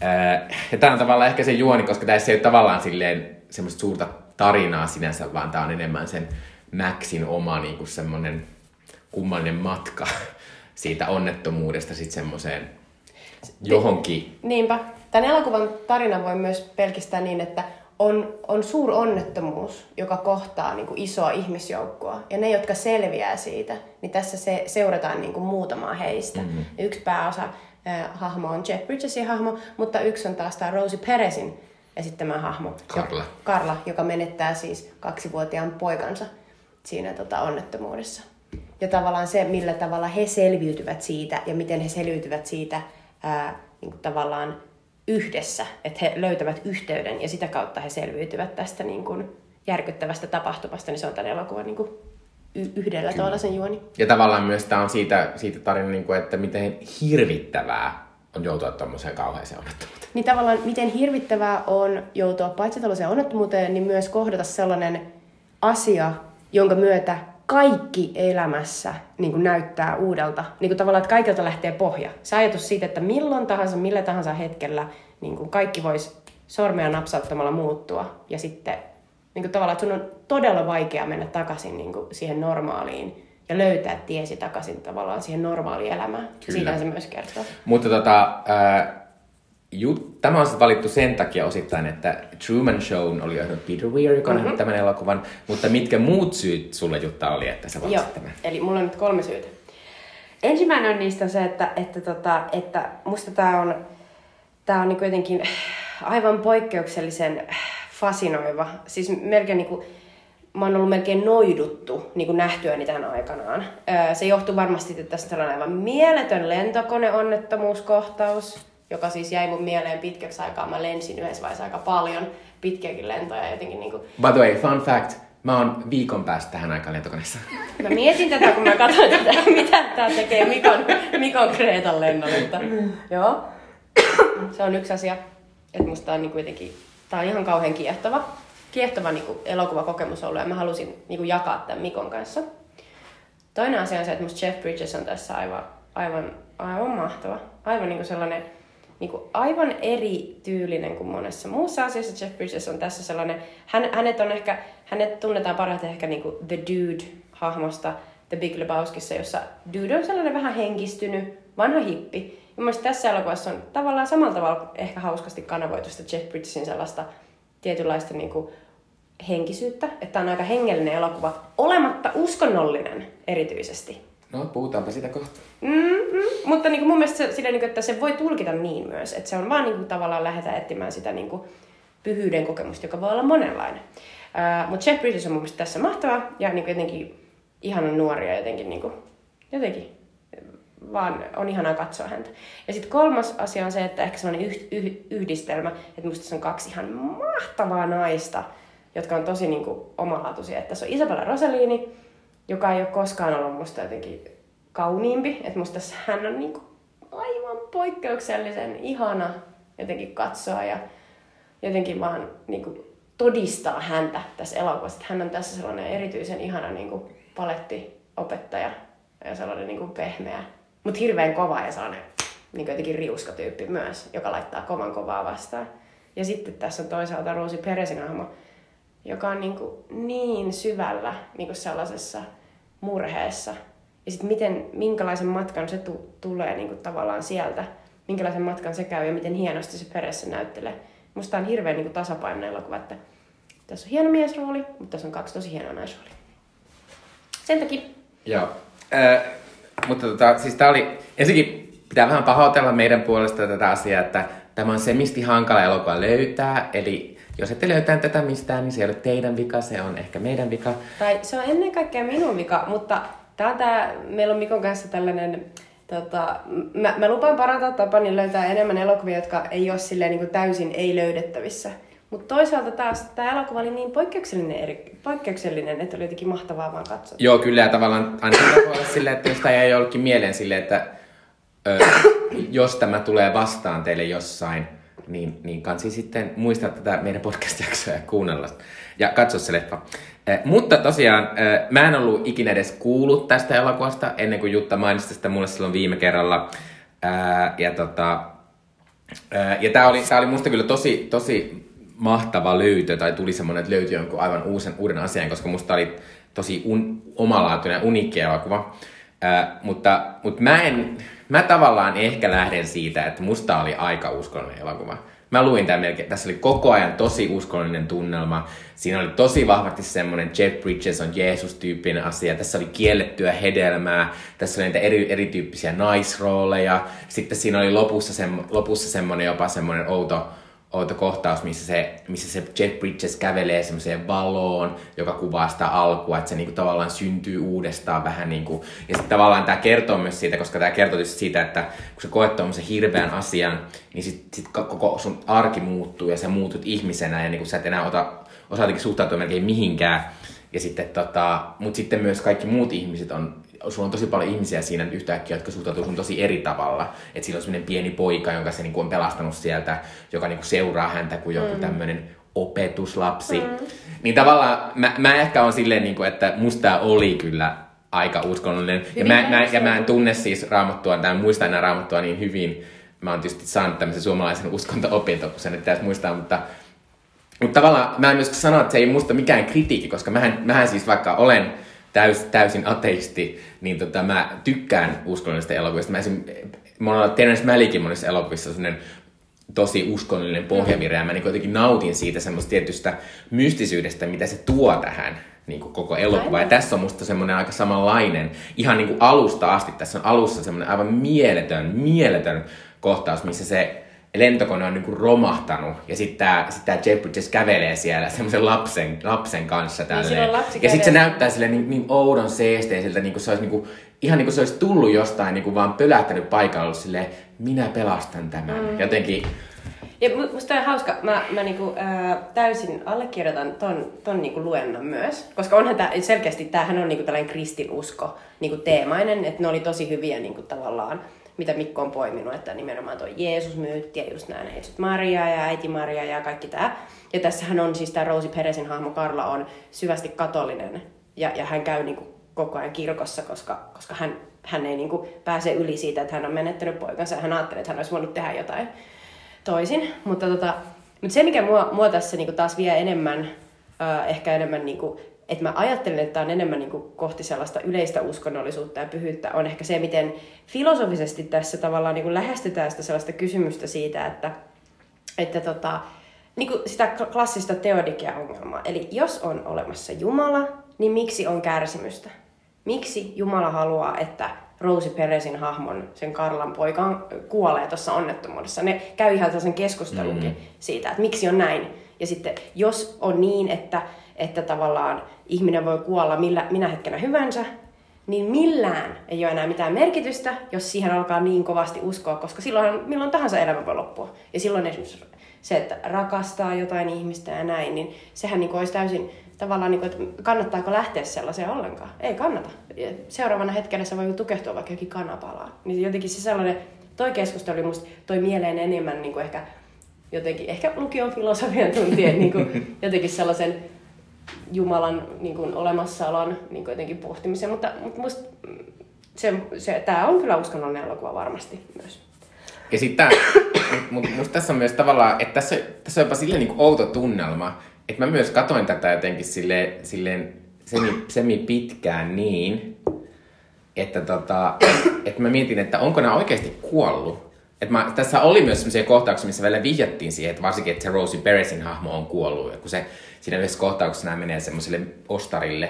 Ää, Ja tämä on tavallaan ehkä se juoni, koska tässä ei ole tavallaan silleen semmoista suurta tarinaa sinänsä, vaan tämä on enemmän sen Maxin oma niin kuin semmoinen kummallinen matka siitä onnettomuudesta sitten semmoiseen johonkin. Niinpä. Tämän elokuvan tarina voi myös pelkistää niin, että on, on suur onnettomuus, joka kohtaa niin kuin isoa ihmisjoukkoa. Ja ne, jotka selviää siitä, niin tässä se, seurataan niin kuin muutamaa heistä. Mm-hmm. Yksi pääosa äh, hahmo on Jeff Bridgesin hahmo, mutta yksi on taas tämä Rosie Perezin esittämä hahmo. Karla. Jo- Karla, joka menettää siis kaksivuotiaan poikansa siinä tota, onnettomuudessa. Ja tavallaan se, millä tavalla he selviytyvät siitä ja miten he selviytyvät siitä ää, niin kuin tavallaan yhdessä, että he löytävät yhteyden ja sitä kautta he selviytyvät tästä niin kuin järkyttävästä tapahtumasta, niin se on tämän elokuvan niin kuin yhdellä tavalla sen juoni. Ja tavallaan myös tämä on siitä, siitä tarina, niin kuin, että miten hirvittävää on joutua tuommoiseen kauheeseen onnettomuuteen. Niin tavallaan miten hirvittävää on joutua paitsi tällaiseen onnettomuuteen, niin myös kohdata sellainen asia, jonka myötä kaikki elämässä niin kuin näyttää uudelta. Niin kuin tavallaan, että kaikilta lähtee pohja. Se ajatus siitä, että milloin tahansa, millä tahansa hetkellä niin kuin kaikki voisi sormea napsauttamalla muuttua. Ja sitten niin kuin tavallaan, että sun on todella vaikea mennä takaisin niin kuin siihen normaaliin ja löytää tiesi takaisin tavallaan siihen normaaliin elämään. Siitä se myös kertoo. Mutta tota, jut, tämä on valittu sen takia osittain, että Truman Show oli johtanut Peter Weir, joka on mm-hmm. tämän elokuvan. Mutta mitkä muut syyt sulle Jutta oli, että sä valitsit tämän? eli mulla on nyt kolme syytä. Ensimmäinen on niistä se, että, että, tota, että musta tää on, tää on niinku jotenkin aivan poikkeuksellisen fasinoiva. Siis melkein niinku, mä oon ollut melkein noiduttu niin kuin nähtyäni tämän aikanaan. Öö, se johtuu varmasti, että tässä on aivan mieletön lentokoneonnettomuuskohtaus, joka siis jäi mun mieleen pitkäksi aikaa. Mä lensin yhdessä vaiheessa aika paljon pitkiäkin lentoja jotenkin niin kuin... By the way, fun fact, Mä oon viikon päästä tähän aikaan lentokoneessa. Mä mietin tätä, kun mä katsoin tätä, mitä tää tekee Mikon, Mikon Kreetan lennolle. Joo. Se on yksi asia, että musta on niin kuitenkin, tää on ihan kauhean kiehtova, kiehtova niin kuin elokuvakokemus ollut ja mä halusin niin kuin jakaa tämän Mikon kanssa. Toinen asia on se, että musta Jeff Bridges on tässä aivan, aivan, aivan mahtava. Aivan niin kuin sellainen niin kuin aivan eri tyylinen kuin monessa muussa asiassa. Jeff Bridges on tässä sellainen, hän, hänet, on ehkä, hänet tunnetaan parhaiten ehkä niin kuin The Dude-hahmosta The Big Lebowskissa, jossa Dude on sellainen vähän henkistynyt, vanha hippi. Ja mielestäni tässä elokuvassa on tavallaan samalla tavalla ehkä hauskasti kanavoitu sitä Jeff Bridgesin sellaista tietynlaista niin kuin henkisyyttä, että on aika hengellinen elokuva, olematta uskonnollinen erityisesti. No, puhutaanpa sitä kohta. Mm-hmm. Mutta niin kuin mun mielestä se, sillä, niin kuin, että se voi tulkita niin myös, että se on vaan niin kuin, tavallaan lähdetään etsimään sitä niin kuin, pyhyyden kokemusta, joka voi olla monenlainen. Uh, Mutta Jeff Bridges on mun mielestä tässä mahtava ja niin kuin, jotenkin ihanan nuoria jotenkin, niin kuin, jotenkin vaan on ihanaa katsoa häntä. Ja sitten kolmas asia on se, että ehkä sellainen yh, yh, yhdistelmä, että musta tässä on kaksi ihan mahtavaa naista, jotka on tosi niin kuin, omalaatuisia. Että tässä on Isabella Rossellini, joka ei ole koskaan ollut musta jotenkin kauniimpi. Että musta tässä hän on niin kuin, aivan poikkeuksellisen ihana jotenkin katsoa ja jotenkin vaan niin kuin, todistaa häntä tässä elokuvassa. Hän on tässä sellainen erityisen ihana niin kuin, palettiopettaja ja sellainen niin kuin, pehmeä, mutta hirveän kova ja sellainen niin kuin jotenkin riuskatyyppi myös, joka laittaa kovan kovaa vastaan. Ja sitten tässä on toisaalta Roosi Peresin hahmo, joka on niin, kuin niin syvällä niin kuin sellaisessa murheessa. Ja sitten miten, minkälaisen matkan se tu- tulee niin kuin tavallaan sieltä, minkälaisen matkan se käy ja miten hienosti se Peressä näyttelee. Musta on hirveän niin tasapainoinen elokuva, että tässä on hieno miesrooli, mutta tässä on kaksi tosi hienoa naisroolia. Sen takia. Joo. Äh, mutta tota, siis tää oli, ensinnäkin pitää vähän pahoitella meidän puolesta tätä asiaa, että tämä on semisti hankala elokuva löytää, eli jos ette löytää tätä mistään, niin se ei ole teidän vika, se on ehkä meidän vika. Tai se on ennen kaikkea minun vika, mutta tää on tää, meillä on Mikon kanssa tällainen, tota, mä, mä lupaan parantaa tapani löytää enemmän elokuvia, jotka ei ole silleen niin täysin ei löydettävissä. Mutta toisaalta taas tämä elokuva oli niin poikkeuksellinen, eri, poikkeuksellinen, että oli jotenkin mahtavaa vaan katsoa. Joo, kyllä, ja tavallaan aina voi olla silleen, että jos tämä ei jollekin mieleen silleen, että ö, jos tämä tulee vastaan teille jossain, niin, niin kansi sitten muistaa tätä meidän podcast-jaksoa ja kuunnella ja katsoa se leffa. Eh, mutta tosiaan, eh, mä en ollut ikinä edes kuullut tästä elokuvasta ennen kuin Jutta mainitsi sitä mulle silloin viime kerralla. Eh, ja tota, eh, ja tää oli, tää oli musta kyllä tosi, tosi mahtava löytö, tai tuli semmoinen, että löytyi jonkun aivan uusen, uuden asian, koska musta oli tosi un, omalaatuinen, uniikki elokuva. Äh, mutta, mutta mä en, mä tavallaan ehkä lähden siitä, että musta oli aika uskollinen elokuva. Mä luin tämän melkein, tässä oli koko ajan tosi uskollinen tunnelma. Siinä oli tosi vahvasti semmoinen Jeff Bridges on Jeesus-tyyppinen asia. Tässä oli kiellettyä hedelmää. Tässä oli niitä eri, erityyppisiä naisrooleja. Sitten siinä oli lopussa, sem, lopussa semmoinen jopa semmoinen outo, outo kohtaus, missä se, missä se Jeff Bridges kävelee semmoiseen valoon, joka kuvaa sitä alkua, että se niinku tavallaan syntyy uudestaan vähän niinku. Ja sitten tavallaan tämä kertoo myös siitä, koska tämä kertoo tietysti siitä, että kun sä koet tuommoisen hirveän asian, niin sitten sit koko sun arki muuttuu ja sä muutut ihmisenä ja niinku sä et enää ota, osaa suhtautua melkein mihinkään. Ja sitten tota, mutta sitten myös kaikki muut ihmiset on sulla on tosi paljon ihmisiä siinä yhtäkkiä, jotka suhtautuu sun tosi eri tavalla. Että sillä on semmoinen pieni poika, jonka se niinku on pelastanut sieltä, joka niinku seuraa häntä kuin joku mm. tämmöinen opetuslapsi. Mm. Niin tavallaan mä, mä ehkä on silleen, niinku, että musta oli kyllä aika uskonnollinen. Ja, mä, mä, ja mä en tunne siis raamattua, tai muista enää raamattua niin hyvin. Mä oon tietysti saanut tämmöisen suomalaisen uskonto-opinto, kun sen nyt pitäisi muistaa, mutta mutta tavallaan mä en myös sano, että se ei musta mikään kritiikki, koska mähän, mähän siis vaikka olen täys, täysin ateisti, niin tota, mä tykkään uskonnollisista elokuvista. Mä esim, oon Terence Malikin monissa elokuvissa sellainen tosi uskollinen pohjavire, ja mä niin jotenkin nautin siitä semmoista tietystä mystisyydestä, mitä se tuo tähän niin kuin koko elokuva. Ja tässä on musta semmoinen aika samanlainen, ihan niin kuin alusta asti. Tässä on alussa semmoinen aivan mieletön, mieletön kohtaus, missä se lentokone on niinku romahtanut ja sitten tämä sit tää Jeff Bridges kävelee siellä semmoisen lapsen, lapsen kanssa tälleen. lapsi ja sitten se näyttää sille niin, niin oudon seesteiseltä, niin kuin se olisi niinku, ihan niin kuin se olisi tullut jostain niin kuin vaan pölähtänyt paikalla ollut silleen, minä pelastan tämän. Mm. Jotenkin, Ja mu- musta on hauska, mä, mä niinku, ää, täysin allekirjoitan ton, ton niinku luennon myös, koska onhan tää, selkeästi tämähän on niinku tällainen kristinusko niinku teemainen, että ne oli tosi hyviä niinku tavallaan, mitä Mikko on poiminut, että nimenomaan tuo Jeesus-myytti ja just nämä Neitsyt Maria ja äiti Maria ja kaikki tämä. Ja tässähän on siis tämä Rosie Peresin hahmo Karla on syvästi katolinen ja, ja hän käy niinku koko ajan kirkossa, koska, koska hän, hän ei niinku pääse yli siitä, että hän on menettänyt poikansa ja hän ajattelee, että hän olisi voinut tehdä jotain toisin. Mutta, tota, mutta se, mikä mua, mua tässä niinku taas vie enemmän, äh, ehkä enemmän, niinku, että mä ajattelen, että tämä on enemmän niinku kohti sellaista yleistä uskonnollisuutta ja pyhyyttä, on ehkä se, miten filosofisesti tässä tavallaan niinku lähestytään sitä sellaista kysymystä siitä, että, että tota, niin kuin sitä kl- klassista teodikia-ongelmaa. Eli jos on olemassa Jumala, niin miksi on kärsimystä? Miksi Jumala haluaa, että Rosie Peresin hahmon, sen Karlan poika, kuolee tuossa onnettomuudessa? Ne käy ihan sellaisen keskustelunkin mm-hmm. siitä, että miksi on näin. Ja sitten jos on niin, että, että tavallaan ihminen voi kuolla millä, minä hetkenä hyvänsä, niin millään ei ole enää mitään merkitystä, jos siihen alkaa niin kovasti uskoa, koska silloin milloin tahansa elämä voi loppua. Ja silloin esimerkiksi se, että rakastaa jotain ihmistä ja näin, niin sehän niin olisi täysin tavallaan, niin kuin, että kannattaako lähteä sellaiseen ollenkaan. Ei kannata. Seuraavana hetkenä se voi tukehtua vaikka jokin kanapalaan. Niin jotenkin se sellainen, toi keskustelu musta toi mieleen enemmän niin kuin ehkä jotenkin, ehkä lukion filosofian tuntien niin kuin, jotenkin sellaisen Jumalan niin kuin, olemassaolon niin kuin, jotenkin pohtimisen, mutta, mutta musta se, se, tämä on kyllä uskonnollinen elokuva varmasti myös. Ja sitten mutta musta tässä on myös tavallaan, että tässä, tässä on jopa silleen niin outo tunnelma, että mä myös katoin tätä jotenkin silleen, silleen semi, semi pitkään niin, että, tota, että mä mietin, että onko nämä oikeasti kuollut. Et mä, tässä oli myös sellaisia kohtauksia, missä välillä vihjattiin siihen, että varsinkin, että se Rosie Beresin hahmo on kuollut. Ja kun se siinä yhdessä kohtauksessa nämä menee semmoiselle ostarille,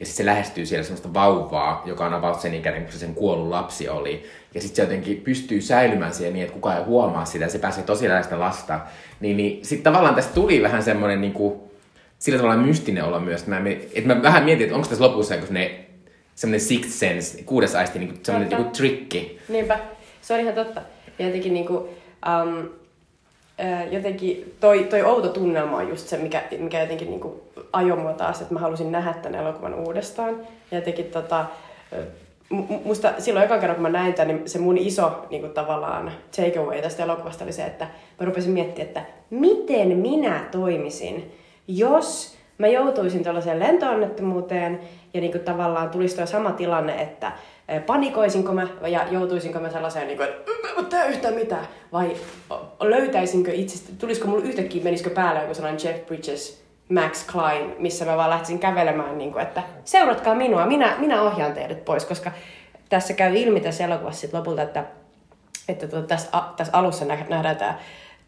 ja sitten se lähestyy siellä semmoista vauvaa, joka on about sen ikäinen, kun se sen kuollut lapsi oli. Ja sitten se jotenkin pystyy säilymään siellä niin, että kukaan ei huomaa sitä, ja se pääsee tosi läheistä lasta. Niin, niin sitten tavallaan tästä tuli vähän semmoinen niin kuin, sillä tavalla mystinen olo myös. Mä, että mä vähän mietin, että onko tässä lopussa joku semmoinen semmoinen sixth sense, kuudes aisti, niin semmoinen niin trikki. Niinpä, se on ihan totta. Ja jotenkin niinku, um, jotenkin toi, toi outo tunnelma on just se, mikä, mikä jotenkin niinku ajoi mua taas, että mä halusin nähdä tämän elokuvan uudestaan. Ja jotenkin tota, mu- musta silloin ekan kerran, kun mä näin tämän, niin se mun iso niin kuin tavallaan takeaway tästä elokuvasta oli se, että mä rupesin miettimään, että miten minä toimisin, jos mä joutuisin tällaiseen lentoonnettomuuteen ja niin kuin tavallaan tulisi tuo sama tilanne, että eh, panikoisinko mä ja joutuisinko mä sellaiseen, niin kuin, että "En mä tee yhtään mitään, vai löytäisinkö itsestä, tulisiko mulla yhtäkkiä, menisikö päälle joku sellainen Jeff Bridges, Max Klein, missä mä vaan lähtisin kävelemään, niin kuin, että seuratkaa minua, minä, minä ohjaan teidät pois, koska tässä käy ilmi tässä elokuvassa lopulta, että, että tuota, tässä, a- tässä alussa nä- nähdään tämä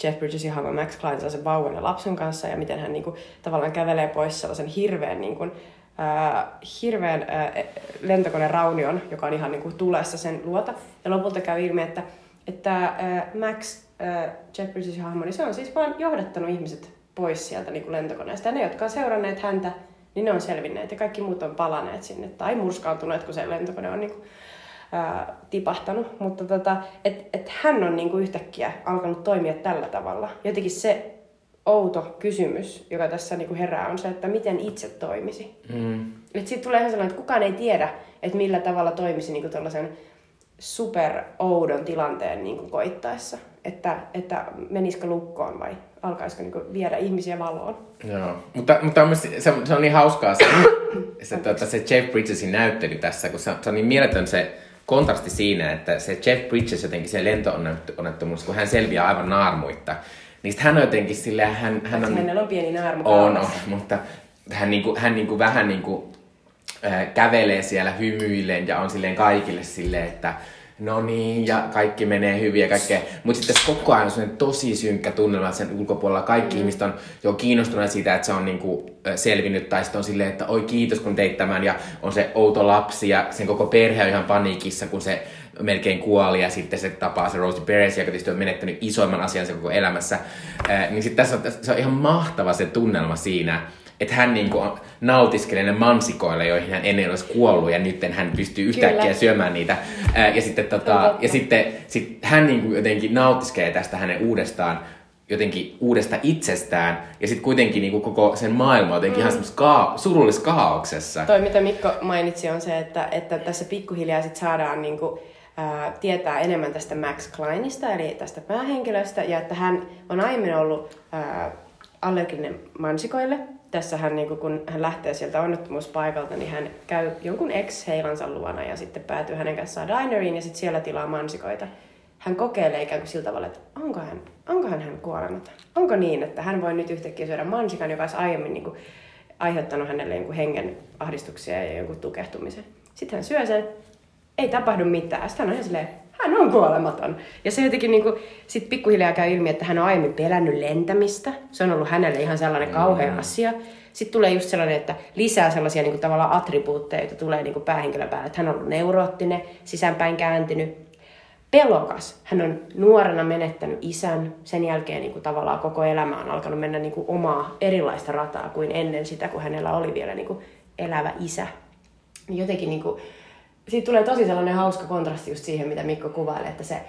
Jeff Bridgesin hahmo Max Klein sellaisen vauvan ja lapsen kanssa ja miten hän niin kuin, tavallaan kävelee pois sellaisen hirveän, niin kuin, äh, hirveän äh, lentokoneen raunion, joka on ihan niin kuin, tulessa sen luota. Ja lopulta käy ilmi, että, että äh, Max äh, Jeff Bridgesin hahmo, niin se on siis vaan johdattanut ihmiset pois sieltä niin kuin lentokoneesta. Ja ne, jotka on seuranneet häntä, niin ne on selvinneet ja kaikki muut on palaneet sinne tai murskaantuneet, kun se lentokone on niin kuin, ää, tipahtanut, mutta tota, et, et hän on niinku yhtäkkiä alkanut toimia tällä tavalla. Jotenkin se outo kysymys, joka tässä niinku herää, on se, että miten itse toimisi. Mm. Et siitä tulee ihan sellainen, että kukaan ei tiedä, että millä tavalla toimisi niinku tällaisen super oudon tilanteen niinku koittaessa. Että, että menisikö lukkoon vai alkaisiko niinku viedä ihmisiä valoon. Joo, mutta, mutta on myös, se, on- se on niin hauskaa se, se, tuota, se Jeff Bridgesin näyttely tässä, kun se, se on niin mieletön se kontrasti siinä, että se Jeff Bridges jotenkin se lentoonnettomuus, kun hän selviää aivan naarmuitta, niin hän on jotenkin silleen, hän, hän on... Hänellä on pieni naarmu On, on, mutta hän, niinku, hän niinku vähän niinku, äh, kävelee siellä hymyillen ja on silleen kaikille silleen, että no niin, ja kaikki menee hyvin ja kaikkea. Mutta sitten koko ajan on sellainen tosi synkkä tunnelma että sen ulkopuolella. Kaikki mm. ihmiset on jo kiinnostuneet siitä, että se on niinku, selvinnyt, tai sitten on silleen, että oi kiitos kun teit tämän, ja on se outo lapsi, ja sen koko perhe on ihan paniikissa, kun se melkein kuoli ja sitten se tapaa se Rosie Perez, joka tietysti on menettänyt isoimman asiansa koko elämässä. Ää, niin sitten tässä on, se on ihan mahtava se tunnelma siinä, että hän niin kuin nautiskelee ne mansikoille, joihin hän ennen olisi kuollut, ja nyt hän pystyy yhtäkkiä Kyllä. syömään niitä. Ää, ja sitten, tota, ja sitten sit hän niin kuin jotenkin nautiskelee tästä hänen uudestaan jotenkin uudesta itsestään, ja sitten kuitenkin niin kuin koko sen maailma jotenkin mm. ihan ka- surullisessa kaauksessa. Toi, mitä Mikko mainitsi, on se, että, että tässä pikkuhiljaa sit saadaan niin kuin, ää, tietää enemmän tästä Max Kleinista, eli tästä päähenkilöstä, ja että hän on aiemmin ollut ää, allerginen mansikoille. Tässä hän, niin kun hän lähtee sieltä onnettomuuspaikalta, niin hän käy jonkun ex-heilansa luona ja sitten päätyy hänen kanssaan dineriin ja sitten siellä tilaa mansikoita. Hän kokeilee ikään kuin sillä tavalla, että onko hän, onkohan hän kuolematon. Onko niin, että hän voi nyt yhtäkkiä syödä mansikan, joka olisi aiemmin niin kuin, aiheuttanut hänelle jonkun hengen ahdistuksia ja jonkun tukehtumisen. Sitten hän syö sen, ei tapahdu mitään. Sitten hän on ihan silleen, hän on kuolematon. Ja se jotenkin niin kuin, sit pikkuhiljaa käy ilmi, että hän on aiemmin pelännyt lentämistä. Se on ollut hänelle ihan sellainen mm. kauhea asia. Sitten tulee just sellainen, että lisää sellaisia niin kuin, tavallaan attribuutteja, joita tulee niin kuin päähenkilön päälle. Että hän on ollut neuroottinen, sisäänpäin kääntynyt, pelokas. Hän on nuorena menettänyt isän. Sen jälkeen niin kuin, tavallaan koko elämä on alkanut mennä niin kuin, omaa erilaista rataa kuin ennen sitä, kun hänellä oli vielä niin kuin, elävä isä. Jotenkin niin kuin, siitä tulee tosi sellainen hauska kontrasti just siihen, mitä Mikko kuvailee, että se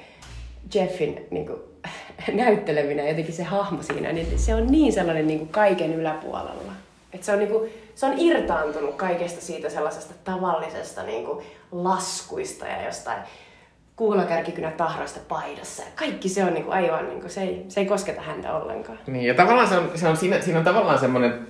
Jeffin niin kuin, näytteleminen, jotenkin se hahmo siinä, niin se on niin sellainen niin kuin kaiken yläpuolella. Että se on, niin kuin, se on irtaantunut kaikesta siitä sellaisesta tavallisesta niin kuin laskuista ja jostain kuulakärkikynä tahroista paidassa. Kaikki se on niin kuin aivan, niin kuin, se, ei, se ei kosketa häntä ollenkaan. Niin, ja tavallaan se on, se on siinä, siinä on tavallaan semmoinen,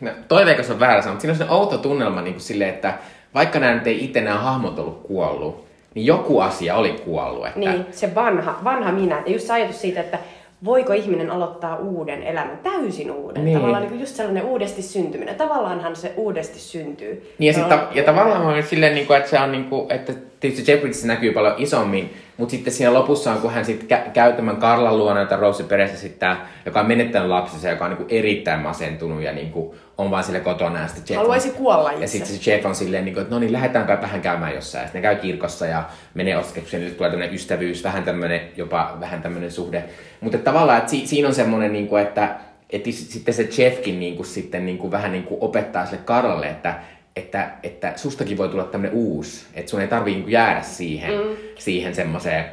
no, toiveikas on väärä mutta siinä on se outo tunnelma niin kuin silleen, että vaikka nämä nyt ei itse nämä hahmot ollut kuollut, niin joku asia oli kuollut. Että... Niin, se vanha, vanha minä. Ja just se ajatus siitä, että voiko ihminen aloittaa uuden elämän, täysin uuden. Niin. Tavallaan niin just sellainen uudesti syntyminen. Tavallaanhan se uudesti syntyy. Niin ja, sit, ta- ja tavallaan on silleen, niin kuin, että se on niin kuin, että tietysti Jeopardyssä näkyy paljon isommin, mutta sitten siinä lopussa on, kun hän sitten kä- käy tämän Karlan luona, jota Rose Perez sitten joka on menettänyt lapsensa, joka on niin kuin erittäin masentunut ja niin kuin on vaan sille kotona. Ja sitten Jeff Haluaisi on, kuolla itse. Ja sitten se Jeff on silleen, niin kuin, että no niin, lähdetäänpä vähän käymään jossain. Sitten ne käy kirkossa ja menee ostokseen, nyt tulee tämmöinen ystävyys, vähän tämmöinen, jopa vähän tämmöinen suhde. Mutta tavallaan, että si- siinä on semmoinen, niin kuin, että että sitten se Jeffkin niin kuin, sitten niin kuin, vähän niin kuin opettaa sille Karlalle, että että, että sustakin voi tulla tämmöinen uusi, että sun ei tarvii niinku jäädä siihen, mm. siihen semmoiseen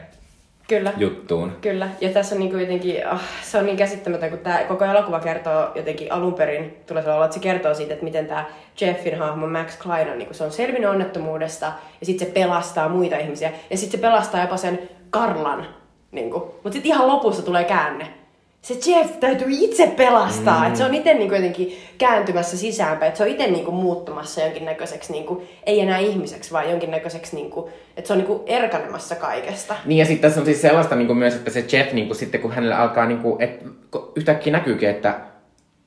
Kyllä. juttuun. Kyllä, ja tässä on niin jotenkin, oh, se on niin käsittämätön, kun tämä koko elokuva kertoo jotenkin alun perin, tulee olla, että se kertoo siitä, että miten tämä Jeffin hahmo Max Klein on, niin se on selvinnyt onnettomuudesta, ja sitten se pelastaa muita ihmisiä, ja sitten se pelastaa jopa sen Karlan, niin mutta sitten ihan lopussa tulee käänne, se Jeff täytyy itse pelastaa. Mm. Että se on itse niin jotenkin kääntymässä sisäänpäin. Että se on itse niin muuttumassa jonkinnäköiseksi, niin kuin, ei enää ihmiseksi, vaan jonkinnäköiseksi, niin kuin, että se on niin kuin erkanemassa kaikesta. Niin ja sitten tässä on siis sellaista niin kuin myös, että se Jeff niin kuin, sitten kun hänelle alkaa, niin kuin, että yhtäkkiä näkyykin, että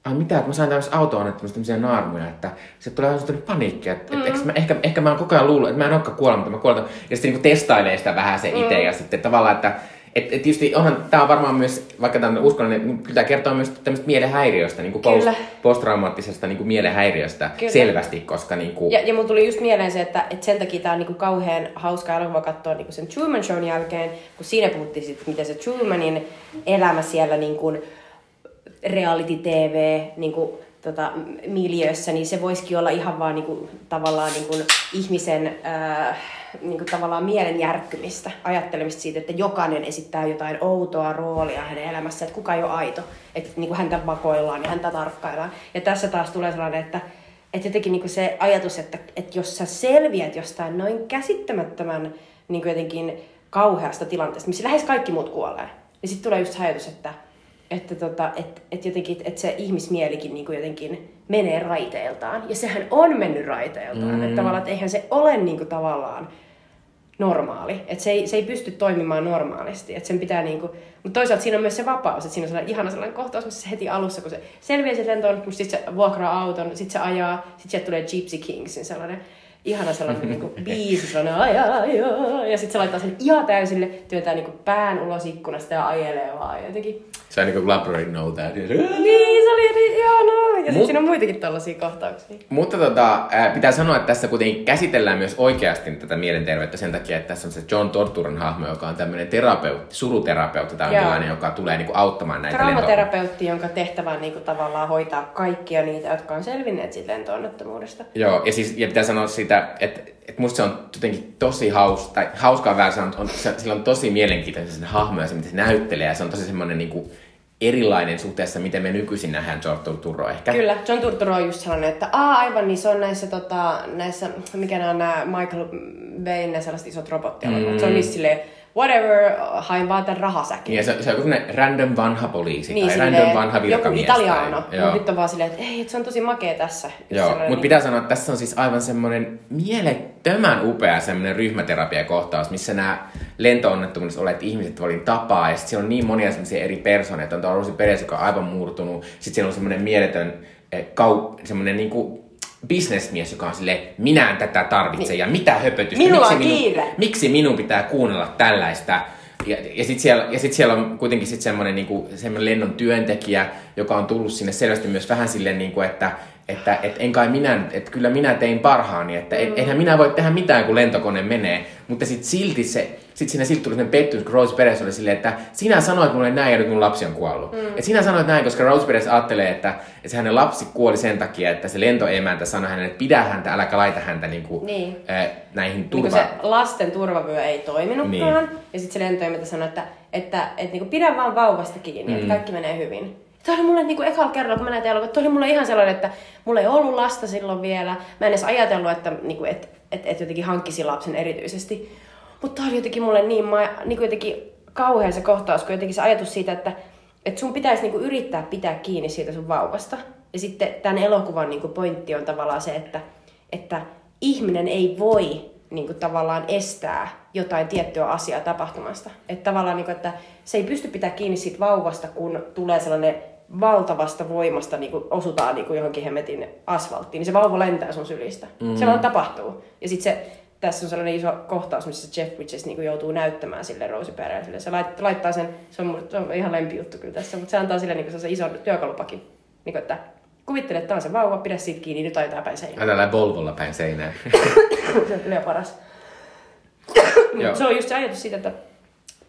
ai mitä, että mä sain tämmöistä autoon tämmöisiä naarmuja, että se tulee sellainen paniikki, että mm. että mä, ehkä, ehkä mä oon koko ajan luullut, että mä en olekaan kuollut, mutta mä kuolen. Ja sitten niin testailee sitä vähän se itse mm. ja sitten tavallaan, että et, et tietysti onhan, tämä on varmaan myös, vaikka tämä on uskonnollinen, niin kyllä tämä kertoo myös tämmöistä mielenhäiriöstä, niin kuin post, posttraumaattisesta niin kuin mielenhäiriöstä kyllä. selvästi, koska niin kuin... Ja, ja mun tuli just mieleen se, että, että sen takia tämä on niin kuin kauhean hauska elokuva katsoa niin kuin sen Truman Shown jälkeen, kun siinä puhuttiin sitten, miten se Trumanin elämä siellä niin kuin reality-tv, niin kuin tota, miljöössä, niin se voisikin olla ihan vaan niin kuin, tavallaan niin kuin ihmisen äh, niin kuin, tavallaan mielen järkkymistä, ajattelemista siitä, että jokainen esittää jotain outoa roolia hänen elämässään, että kuka ei ole aito, että niin kuin häntä vakoillaan ja häntä tarkkaillaan. Ja tässä taas tulee sellainen, että, että jotenkin niin kuin se ajatus, että, että jos sä selviät jostain noin käsittämättömän niin kuin jotenkin kauheasta tilanteesta, missä lähes kaikki muut kuolee, niin sitten tulee just ajatus, että että, tota, et, et jotenkin, että se ihmismielikin niin kuin jotenkin menee raiteiltaan. Ja sehän on mennyt raiteiltaan. Mm. Että tavallaan, että eihän se ole niin kuin, tavallaan normaali. Että se ei, se ei pysty toimimaan normaalisti. Että sen pitää niin kuin, mutta toisaalta siinä on myös se vapaus. Että siinä on sellainen ihana sellainen kohtaus, missä se heti alussa, kun se selviää sieltä lentoon, mutta sitten se vuokraa auton, sitten se ajaa, sitten sieltä tulee Gypsy Kingsin sellainen ihana sellainen niin kuin, biisi, sellainen ai, ai, ai, ja sitten se laittaa sen ihan täysille, työntää niin kuin, pään ulos ikkunasta ja ajelee vaan jotenkin. Se on niin kuin Labrador Know That. Niin, se oli niin ihanaa. sitten Mut- siinä on muitakin tällaisia kohtauksia. Mutta tota, ää, pitää sanoa, että tässä kuitenkin käsitellään myös oikeasti tätä mielenterveyttä sen takia, että tässä on se John Torturan hahmo, joka on tämmöinen terapeutti, suruterapeutti tai Joo. jonkinlainen, joka tulee niinku auttamaan näitä Traumaterapeutti, jonka tehtävä on niinku tavallaan hoitaa kaikkia niitä, jotka on selvinneet siitä lentoonnettomuudesta. Joo, ja siis ja pitää sanoa sitä, että, että musta se on jotenkin tosi haus, tai hauskaa väärä sanoa, on, se, sillä on tosi mielenkiintoinen se hahmo ja se, miten se näyttelee, ja se on tosi semmoinen niinku erilainen suhteessa, miten me nykyisin nähdään John Torturo ehkä. Kyllä, John Turturro on just sellainen, että aa, aivan niin se on näissä, tota, näissä mikä nämä nämä Michael Bayn ne sellaiset isot robottia, mm. se on niissä silleen, whatever, hain vaan tämän rahasäkin. Ja se, se on joku semmoinen random vanha poliisi Niin, tai silleen, random vanha joku virkamies. italiano, tai- mutta nyt on vaan silleen, että ei, että se on tosi makea tässä. Joo, mutta niin- pitää sanoa, että tässä on siis aivan semmoinen mielettömän upea semmoinen ryhmäterapiakohtaus, missä nämä lentoonnettomuudessa olleet ihmiset valin tapaa, ja sitten siellä on niin monia semmoisia eri persooneita, on tuo Rosi Perez, joka on aivan murtunut, sitten siellä on semmoinen mieletön eh, kau, semmoinen niinku bisnesmies, joka on sille minä en tätä tarvitse, ja mitä höpötystä, Niin. Minulla on minun, kiire. miksi minun pitää kuunnella tällaista, ja, ja sitten siellä, ja sit siellä on kuitenkin sit semmoinen niinku, semmoinen lennon työntekijä, joka on tullut sinne selvästi myös vähän silleen, niinku, että että et en kai minä, että kyllä minä tein parhaani, että et, eihän minä voi tehdä mitään, kun lentokone menee. Mutta sitten silti se, sit siinä silti tuli sellainen pettymys, kun Rose Perez oli silleen, että sinä sanoit mulle näin ja nyt mun lapsi on kuollut. Mm. Et sinä sanoit näin, koska Rose Perez ajattelee, että, että se hänen lapsi kuoli sen takia, että se lentoemäntä sanoi hänelle, että pidä häntä, äläkä laita häntä niinku, Niin. äh, näihin niin turva... se lasten turvavyö ei toiminutkaan. Niin. Ja sitten se lentoimäntä sanoi, että, että, että niin pidä vaan vauvasta kiinni, mm. että kaikki menee hyvin. Tämä oli mulle niin ekalla kerralla, kun mä näin elokuvat, oli mulle ihan sellainen, että mulla ei ollut lasta silloin vielä. Mä en edes ajatellut, että niin kuin, et, et, et jotenkin hankkisi lapsen erityisesti. Mutta tämä oli jotenkin mulle niin, ma, niin kuin jotenkin kauhean se kohtaus, kun jotenkin se ajatus siitä, että, että sun pitäisi niin kuin yrittää pitää kiinni siitä sun vauvasta. Ja sitten tämän elokuvan niin kuin pointti on tavallaan se, että, että ihminen ei voi niin kuin tavallaan estää jotain tiettyä asiaa tapahtumasta. Että tavallaan, niin että se ei pysty pitää kiinni siitä vauvasta, kun tulee sellainen valtavasta voimasta niin kuin osutaan niin kuin johonkin hemmetin asfalttiin, niin se vauva lentää sun sylistä. Mm. Se vaan tapahtuu. Ja sitten se, tässä on sellainen iso kohtaus, missä Jeff Bridges niin kuin joutuu näyttämään sille Rosie Perezille. Se lait- laittaa sen, se on, se on ihan lempijuttu kyllä tässä, mutta se antaa sille niin kuin se ison työkalupakin. Niin kuin, että kuvittele, että tämä on se vauva, pidä siitä kiinni, nyt ajetaan päin seinään. Tällä Volvolla päin seinään. se on kyllä paras. Se on just se ajatus siitä, että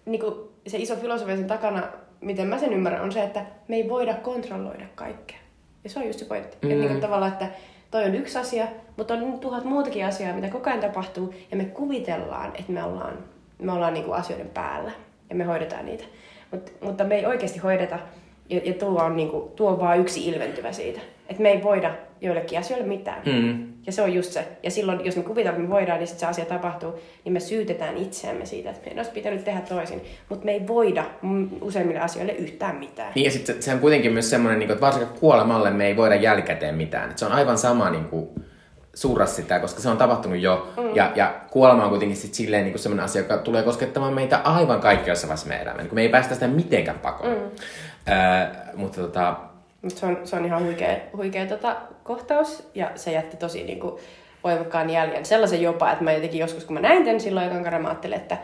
niin kuin se iso filosofia sen takana, miten mä sen ymmärrän, on se, että me ei voida kontrolloida kaikkea. Ja se on just se pointti. Mm. Että niin tavallaan, että toi on yksi asia, mutta on tuhat muutakin asiaa, mitä koko ajan tapahtuu, ja me kuvitellaan, että me ollaan, me ollaan niin kuin asioiden päällä, ja me hoidetaan niitä. Mut, mutta me ei oikeasti hoideta, ja, ja tuo, on niin kuin, tuo on vaan yksi ilmentyvä siitä. Että me ei voida joillekin asioille mitään. Mm. Ja se on just se. Ja silloin, jos me kuvitellaan, että me voidaan, niin se asia tapahtuu, niin me syytetään itseämme siitä, että meidän olisi pitänyt tehdä toisin. Mutta me ei voida mm, useimmille asioille yhtään mitään. Niin ja sitten se, se on kuitenkin myös semmoinen, niin että varsinkin kuolemalle me ei voida jälkikäteen mitään. Et se on aivan sama niin kuin, surra sitä, koska se on tapahtunut jo. Mm. Ja, ja kuolema on kuitenkin sit silleen niin semmoinen asia, joka tulee koskettamaan meitä aivan kaikkiassa vaiheessa meidän elämää. Niin me ei päästä sitä mitenkään pakoon. Mm. Öö, mutta tota, Mutta se on, se on ihan huikea, huikea tota, kohtaus, ja se jätti tosi niinku, voimakkaan jäljen. Sellaisen jopa, että mä jotenkin joskus, kun mä näin tämän silloin ekan kerran, mä ajattelin, että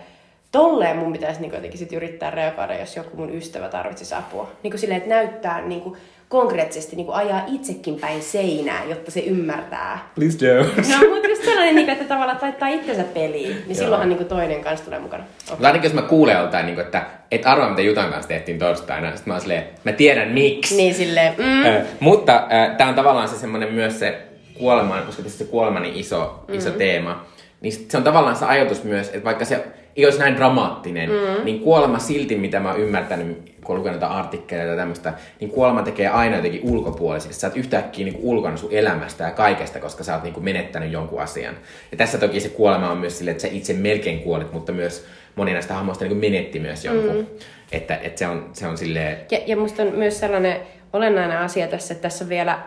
tolleen mun pitäisi niinku jotenkin sit yrittää reagoida, jos joku mun ystävä tarvitsisi apua. Niinku silleen, että näyttää niinku, konkreettisesti niinku ajaa itsekin päin seinää, jotta se ymmärtää. please Joe. No, mutta just sellainen, niinku, että tavallaan laittaa itsensä peliin, niin silloinhan niinku toinen kanssa tulee mukana. Okay. Mutta ainakin jos mä kuulen joltain, niin kuin, että et arvaa mitä Jutan kanssa tehtiin torstaina, sitten mä oon silleen, mä tiedän miksi. Niin silleen, mm, Ö, mutta tämä on tavallaan se semmoinen myös se kuoleman, koska tässä se kuolema niin iso, iso teema, niin se on tavallaan se ajatus myös, että vaikka se ei olisi näin dramaattinen, mm. niin kuolema silti, mitä mä oon ymmärtänyt, kun olen lukenut näitä artikkeleita ja tämmöistä, niin kuolema tekee aina jotenkin ulkopuolisesti. Sä oot yhtäkkiä niin ulkona sun elämästä ja kaikesta, koska sä oot niin menettänyt jonkun asian. Ja tässä toki se kuolema on myös silleen, että sä itse melkein kuolit, mutta myös moni näistä hahmoista niin menetti myös jonkun. Mm. Että, että se on, se on silleen, Ja, ja musta on myös sellainen olennainen asia tässä, että tässä on vielä...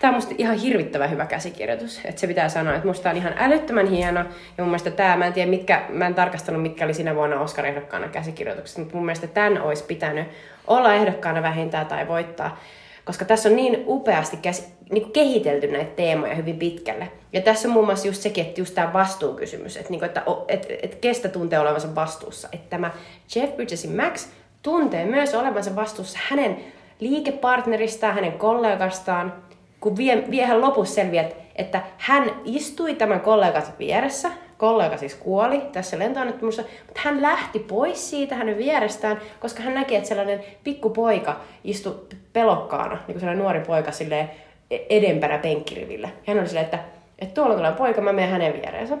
Tämä on musta ihan hirvittävä hyvä käsikirjoitus, että se pitää sanoa, että musta on ihan älyttömän hieno, ja mun mielestä tämä, mä en tiedä mitkä, mä en tarkastanut mitkä oli sinä vuonna Oscar-ehdokkaana käsikirjoitukset, mutta mun mielestä tämän olisi pitänyt olla ehdokkaana vähintään tai voittaa, koska tässä on niin upeasti käsi, niin kuin kehitelty näitä teemoja hyvin pitkälle. Ja tässä on muun muassa just sekin, että just tämä vastuukysymys, että, niin kuin, että, että, että kestä tuntee olevansa vastuussa. Että tämä Jeff Bridgesin Max tuntee myös olevansa vastuussa hänen liikepartneristaan, hänen kollegastaan, kun vie, vie hän lopussa selviää, että hän istui tämän kollegansa vieressä, kollega siis kuoli tässä lentoonnettomuudessa, mutta hän lähti pois siitä hänen vierestään, koska hän näki, että sellainen pikkupoika istui pelokkaana, niin kuin sellainen nuori poika silleen edempänä penkkirivillä. Ja hän oli silleen, että, että tuolla tulee poika, mä menen hänen viereensä.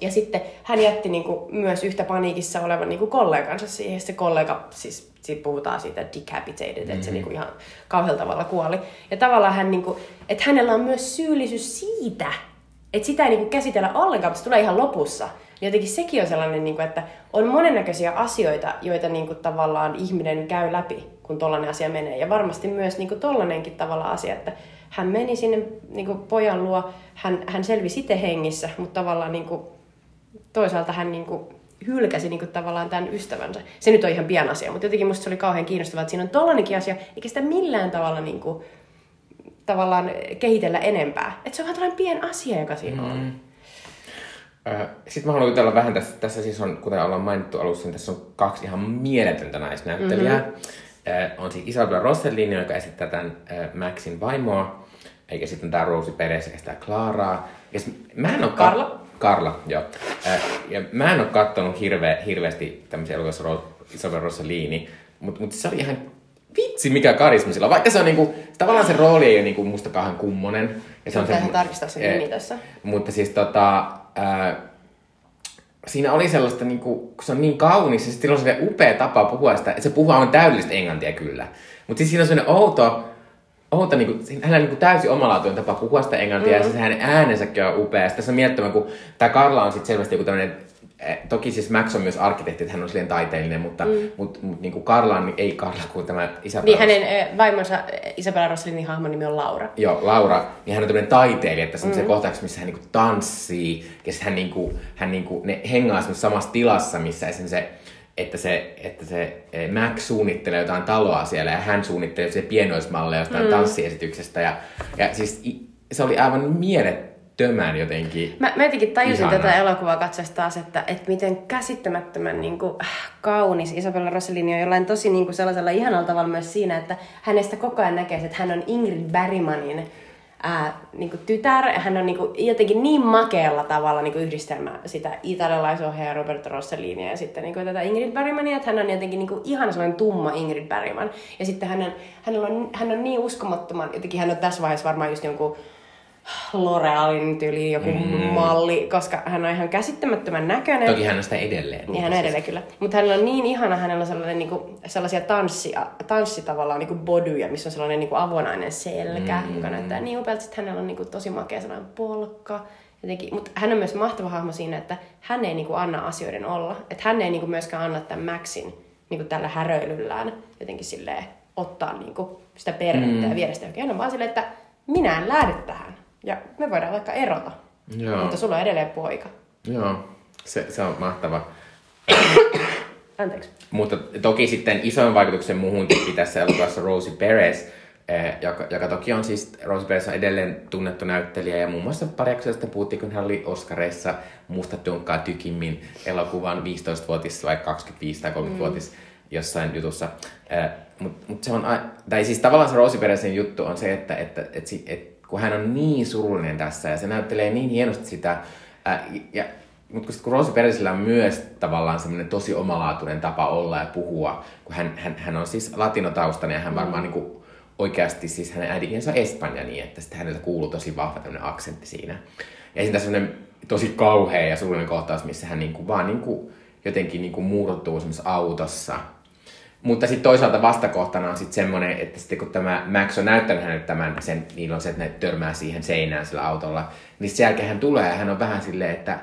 Ja sitten hän jätti niin kuin, myös yhtä paniikissa olevan niin kuin kollegansa siihen. Se kollega, siis siitä puhutaan siitä decapitated, mm-hmm. että se niin kuin ihan kauhealla tavalla kuoli. Ja tavallaan hän, niin kuin, että hänellä on myös syyllisyys siitä, että sitä ei niin kuin käsitellä ollenkaan, mutta se tulee ihan lopussa. Niin jotenkin sekin on sellainen, niin kuin, että on monennäköisiä asioita, joita niin kuin, tavallaan ihminen käy läpi, kun tollainen asia menee. Ja varmasti myös niin kuin, tollanenkin tavalla asia, että hän meni sinne niin kuin, pojan luo, hän, hän selvisi itse hengissä, mutta tavallaan niin kuin, toisaalta hän niin kuin, hylkäsi niin kuin, tavallaan tämän ystävänsä. Se nyt on ihan pian asia, mutta jotenkin musta se oli kauhean kiinnostavaa, että siinä on tollanenkin asia, eikä sitä millään tavalla niin kuin, tavallaan kehitellä enempää. Että se on vaan tällainen pien asia, joka siinä on. Mm. Sitten mä haluan jutella vähän tässä, tässä siis on, kuten ollaan mainittu alussa, niin tässä on kaksi ihan mieletöntä naisnäyttelijää. Mm-hmm. On siis Isabella Rossellini, joka esittää tämän Maxin vaimoa, eikä sitten tämä Rosie Perez, sekä sitä Claraa. Ja mä en ole Karla. Kat- Karla, joo. Ja mä en ole kattonut hirve, hirveästi tämmöisiä elokuvissa Isabella Rossellini, mutta mut se oli ihan vitsi mikä karisma sillä Vaikka se on niinku, tavallaan se rooli ei ole niinku musta kahden kummonen. Ja se on se, tarkistaa sen nimi tässä. Mutta siis tota, ää, siinä oli sellaista, niinku, kun se on niin kaunis, ja sitten on sellainen upea tapa puhua sitä, että se puhuu aivan täydellistä englantia kyllä. Mutta siis siinä on sellainen outo, outo niinku, hänellä on niinku täysin omalaatuinen tapa puhua sitä englantia, mm-hmm. ja siis hänen äänensäkin on upea. Sitten tässä on miettimään, kun tämä Karla on sitten selvästi joku tämmöinen Eh, toki siis Max on myös arkkitehti, että hän on silleen taiteellinen, mutta mm. mut, mut, niin kuin Karla, niin ei Karla kuin tämä Isabella. Niin hänen eh, vaimonsa eh, Isabella Rossellinin hahmon nimi on Laura. Joo, Laura. Niin hän on tämmöinen taiteilija, että semmoisen mm. kohtauksessa, missä hän niinku tanssii, ja sitten hän, niinku, hän niinku, ne hengaa samassa tilassa, missä esimerkiksi se, että se, että se Max suunnittelee jotain taloa siellä, ja hän suunnittelee se pienoismalleja jostain mm. tanssiesityksestä, ja, ja siis se oli aivan mielettömän tömän jotenkin Mä, mä jotenkin tajusin ihana. tätä elokuvaa katsoessa taas, että, että miten käsittämättömän niin kuin, äh, kaunis Isabella Rossellini on jollain tosi niin kuin sellaisella ihanalla tavalla myös siinä, että hänestä koko ajan näkee, että hän on Ingrid Bergmanin ää, niin kuin tytär. Hän on niin kuin, jotenkin niin makealla tavalla niin kuin yhdistelmä sitä italialaisohjaaja Roberto Rossellini ja sitten niin kuin, tätä Ingrid Bergmania, että hän on jotenkin niin kuin, ihan sellainen tumma Ingrid Bergman. Ja sitten hän on, hän on, hän on niin uskomattoman, jotenkin hän on tässä vaiheessa varmaan just jonkun L'Orealin tyyli joku mm. malli, koska hän on ihan käsittämättömän näköinen. Toki hän on sitä edelleen. Niin hän on edelleen kyllä. Mutta hänellä on niin ihana, hänellä on sellainen, niin kuin, sellaisia tanssia, tanssi tavallaan niin kuin bodyja, missä on sellainen niin kuin avonainen selkä, mm. joka näyttää niin upealta. Sitten hänellä on niin kuin, tosi makea sellainen polkka. Jotenkin. Mutta hän on myös mahtava hahmo siinä, että hän ei niin kuin, anna asioiden olla. Että hän ei niin kuin, myöskään anna tämän Maxin niin kuin, tällä häröilyllään jotenkin silleen ottaa niin kuin, sitä perhettä mm. ja viedä sitä. Hän on vaan silleen, että minä en lähde tähän ja me voidaan vaikka erota. Joo. Mutta sulla on edelleen poika. Joo, se, se on mahtava. Anteeksi. Mutta toki sitten isoin vaikutuksen muuhun teki tässä elokuvassa Rosie Perez, eh, joka, joka toki on siis, Rosie Perez on edelleen tunnettu näyttelijä ja muun muassa pariaksesta puhuttiin, kun hän oli Oscareissa Musta tunkkaa tykimmin elokuvan 15-vuotis vai 25 tai 30-vuotis mm. jossain jutussa. Eh, Mutta mut se on, tai siis tavallaan se Rosie Perezin juttu on se, että, että, että, että, että kun hän on niin surullinen tässä ja se näyttelee niin hienosti sitä. Ää, ja, mutta kun, kun Rosie Peresillä on myös tavallaan semmoinen tosi omalaatuinen tapa olla ja puhua, kun hän, hän, hän on siis latinotaustainen ja hän mm. varmaan niin kuin, oikeasti siis hänen äidinkielensä on espanja niin, että sitten häneltä kuuluu tosi vahva tämmöinen aksentti siinä. Ja sitten semmoinen tosi kauhea ja surullinen kohtaus, missä hän niin kuin, vaan niin kuin, jotenkin niin kuin muurottuu semmoisessa autossa mutta sitten toisaalta vastakohtana on sitten semmoinen, että sitten kun tämä Max on näyttänyt hänelle tämän, sen, niillä on se, että ne törmää siihen seinään sillä autolla, niin sen jälkeen hän tulee ja hän on vähän silleen, että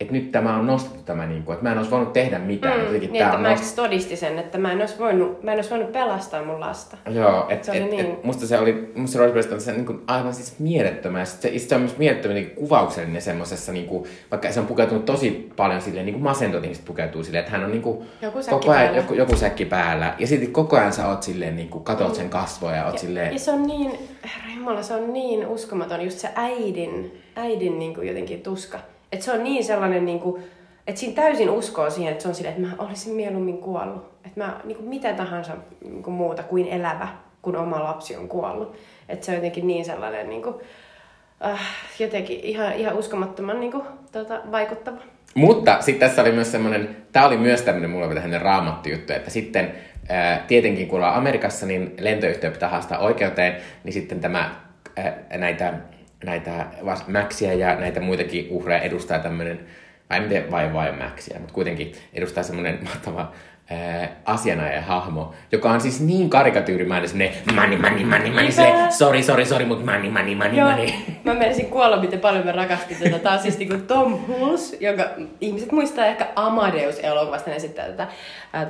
että nyt tämä on nostettu tämä, niin kuin, että mä en olisi voinut tehdä mitään. Mm, niin, tämä että Max nost... todisti sen, että mä en, olisi voinut, mä en olisi voinut pelastaa mun lasta. Joo, että se et, niin... et, musta se oli, musta Rose on se niin kuin, aivan siis mielettömän. Se, se on myös mielettömän niin kuvauksellinen semmoisessa, niin kuin, vaikka se on pukeutunut tosi paljon silleen, niin kuin masentut ihmiset pukeutuu silleen, että hän on niin kuin, joku koko ajan joku, joku säkki päällä. Ja sitten koko ajan sä oot silleen, niin kuin, katot sen kasvoja ja oot ja, silleen... Ja se on niin, herra Jumala, se on niin uskomaton, just se äidin, äidin niin kuin jotenkin tuska. Että se on niin sellainen, niin kuin, että siinä täysin uskoo siihen, että se on silleen, että mä olisin mieluummin kuollut. Että mä niin kuin mitä tahansa niin kuin muuta kuin elävä. kun oma lapsi on kuollut. Että se on jotenkin niin sellainen niin kuin, äh, jotenkin ihan, ihan uskomattoman niin kuin, tota, vaikuttava. Mutta sitten tässä oli myös semmoinen, tämä oli myös tämmöinen mulla tämmöinen raamattu-juttu, että sitten ää, tietenkin kun ollaan Amerikassa, niin lentoyhtiö pitää haastaa oikeuteen, niin sitten tämä ää, näitä, näitä Maxia ja näitä muitakin uhreja edustaa tämmöinen, vai en tiedä vai vai Maxia, mutta kuitenkin edustaa semmoinen mahtava asianajaja hahmo, joka on siis niin karikatyyrimäinen, semmoinen money, money, money, money, silleen, sorry, sorry, sorry, mutta money, money, money, Joo, money. mä menisin kuolla, miten paljon mä rakastin tätä. Tää on siis niinku Tom Hulse, jonka ihmiset muistaa ehkä Amadeus-elokuvasta, ne esittää tätä ää,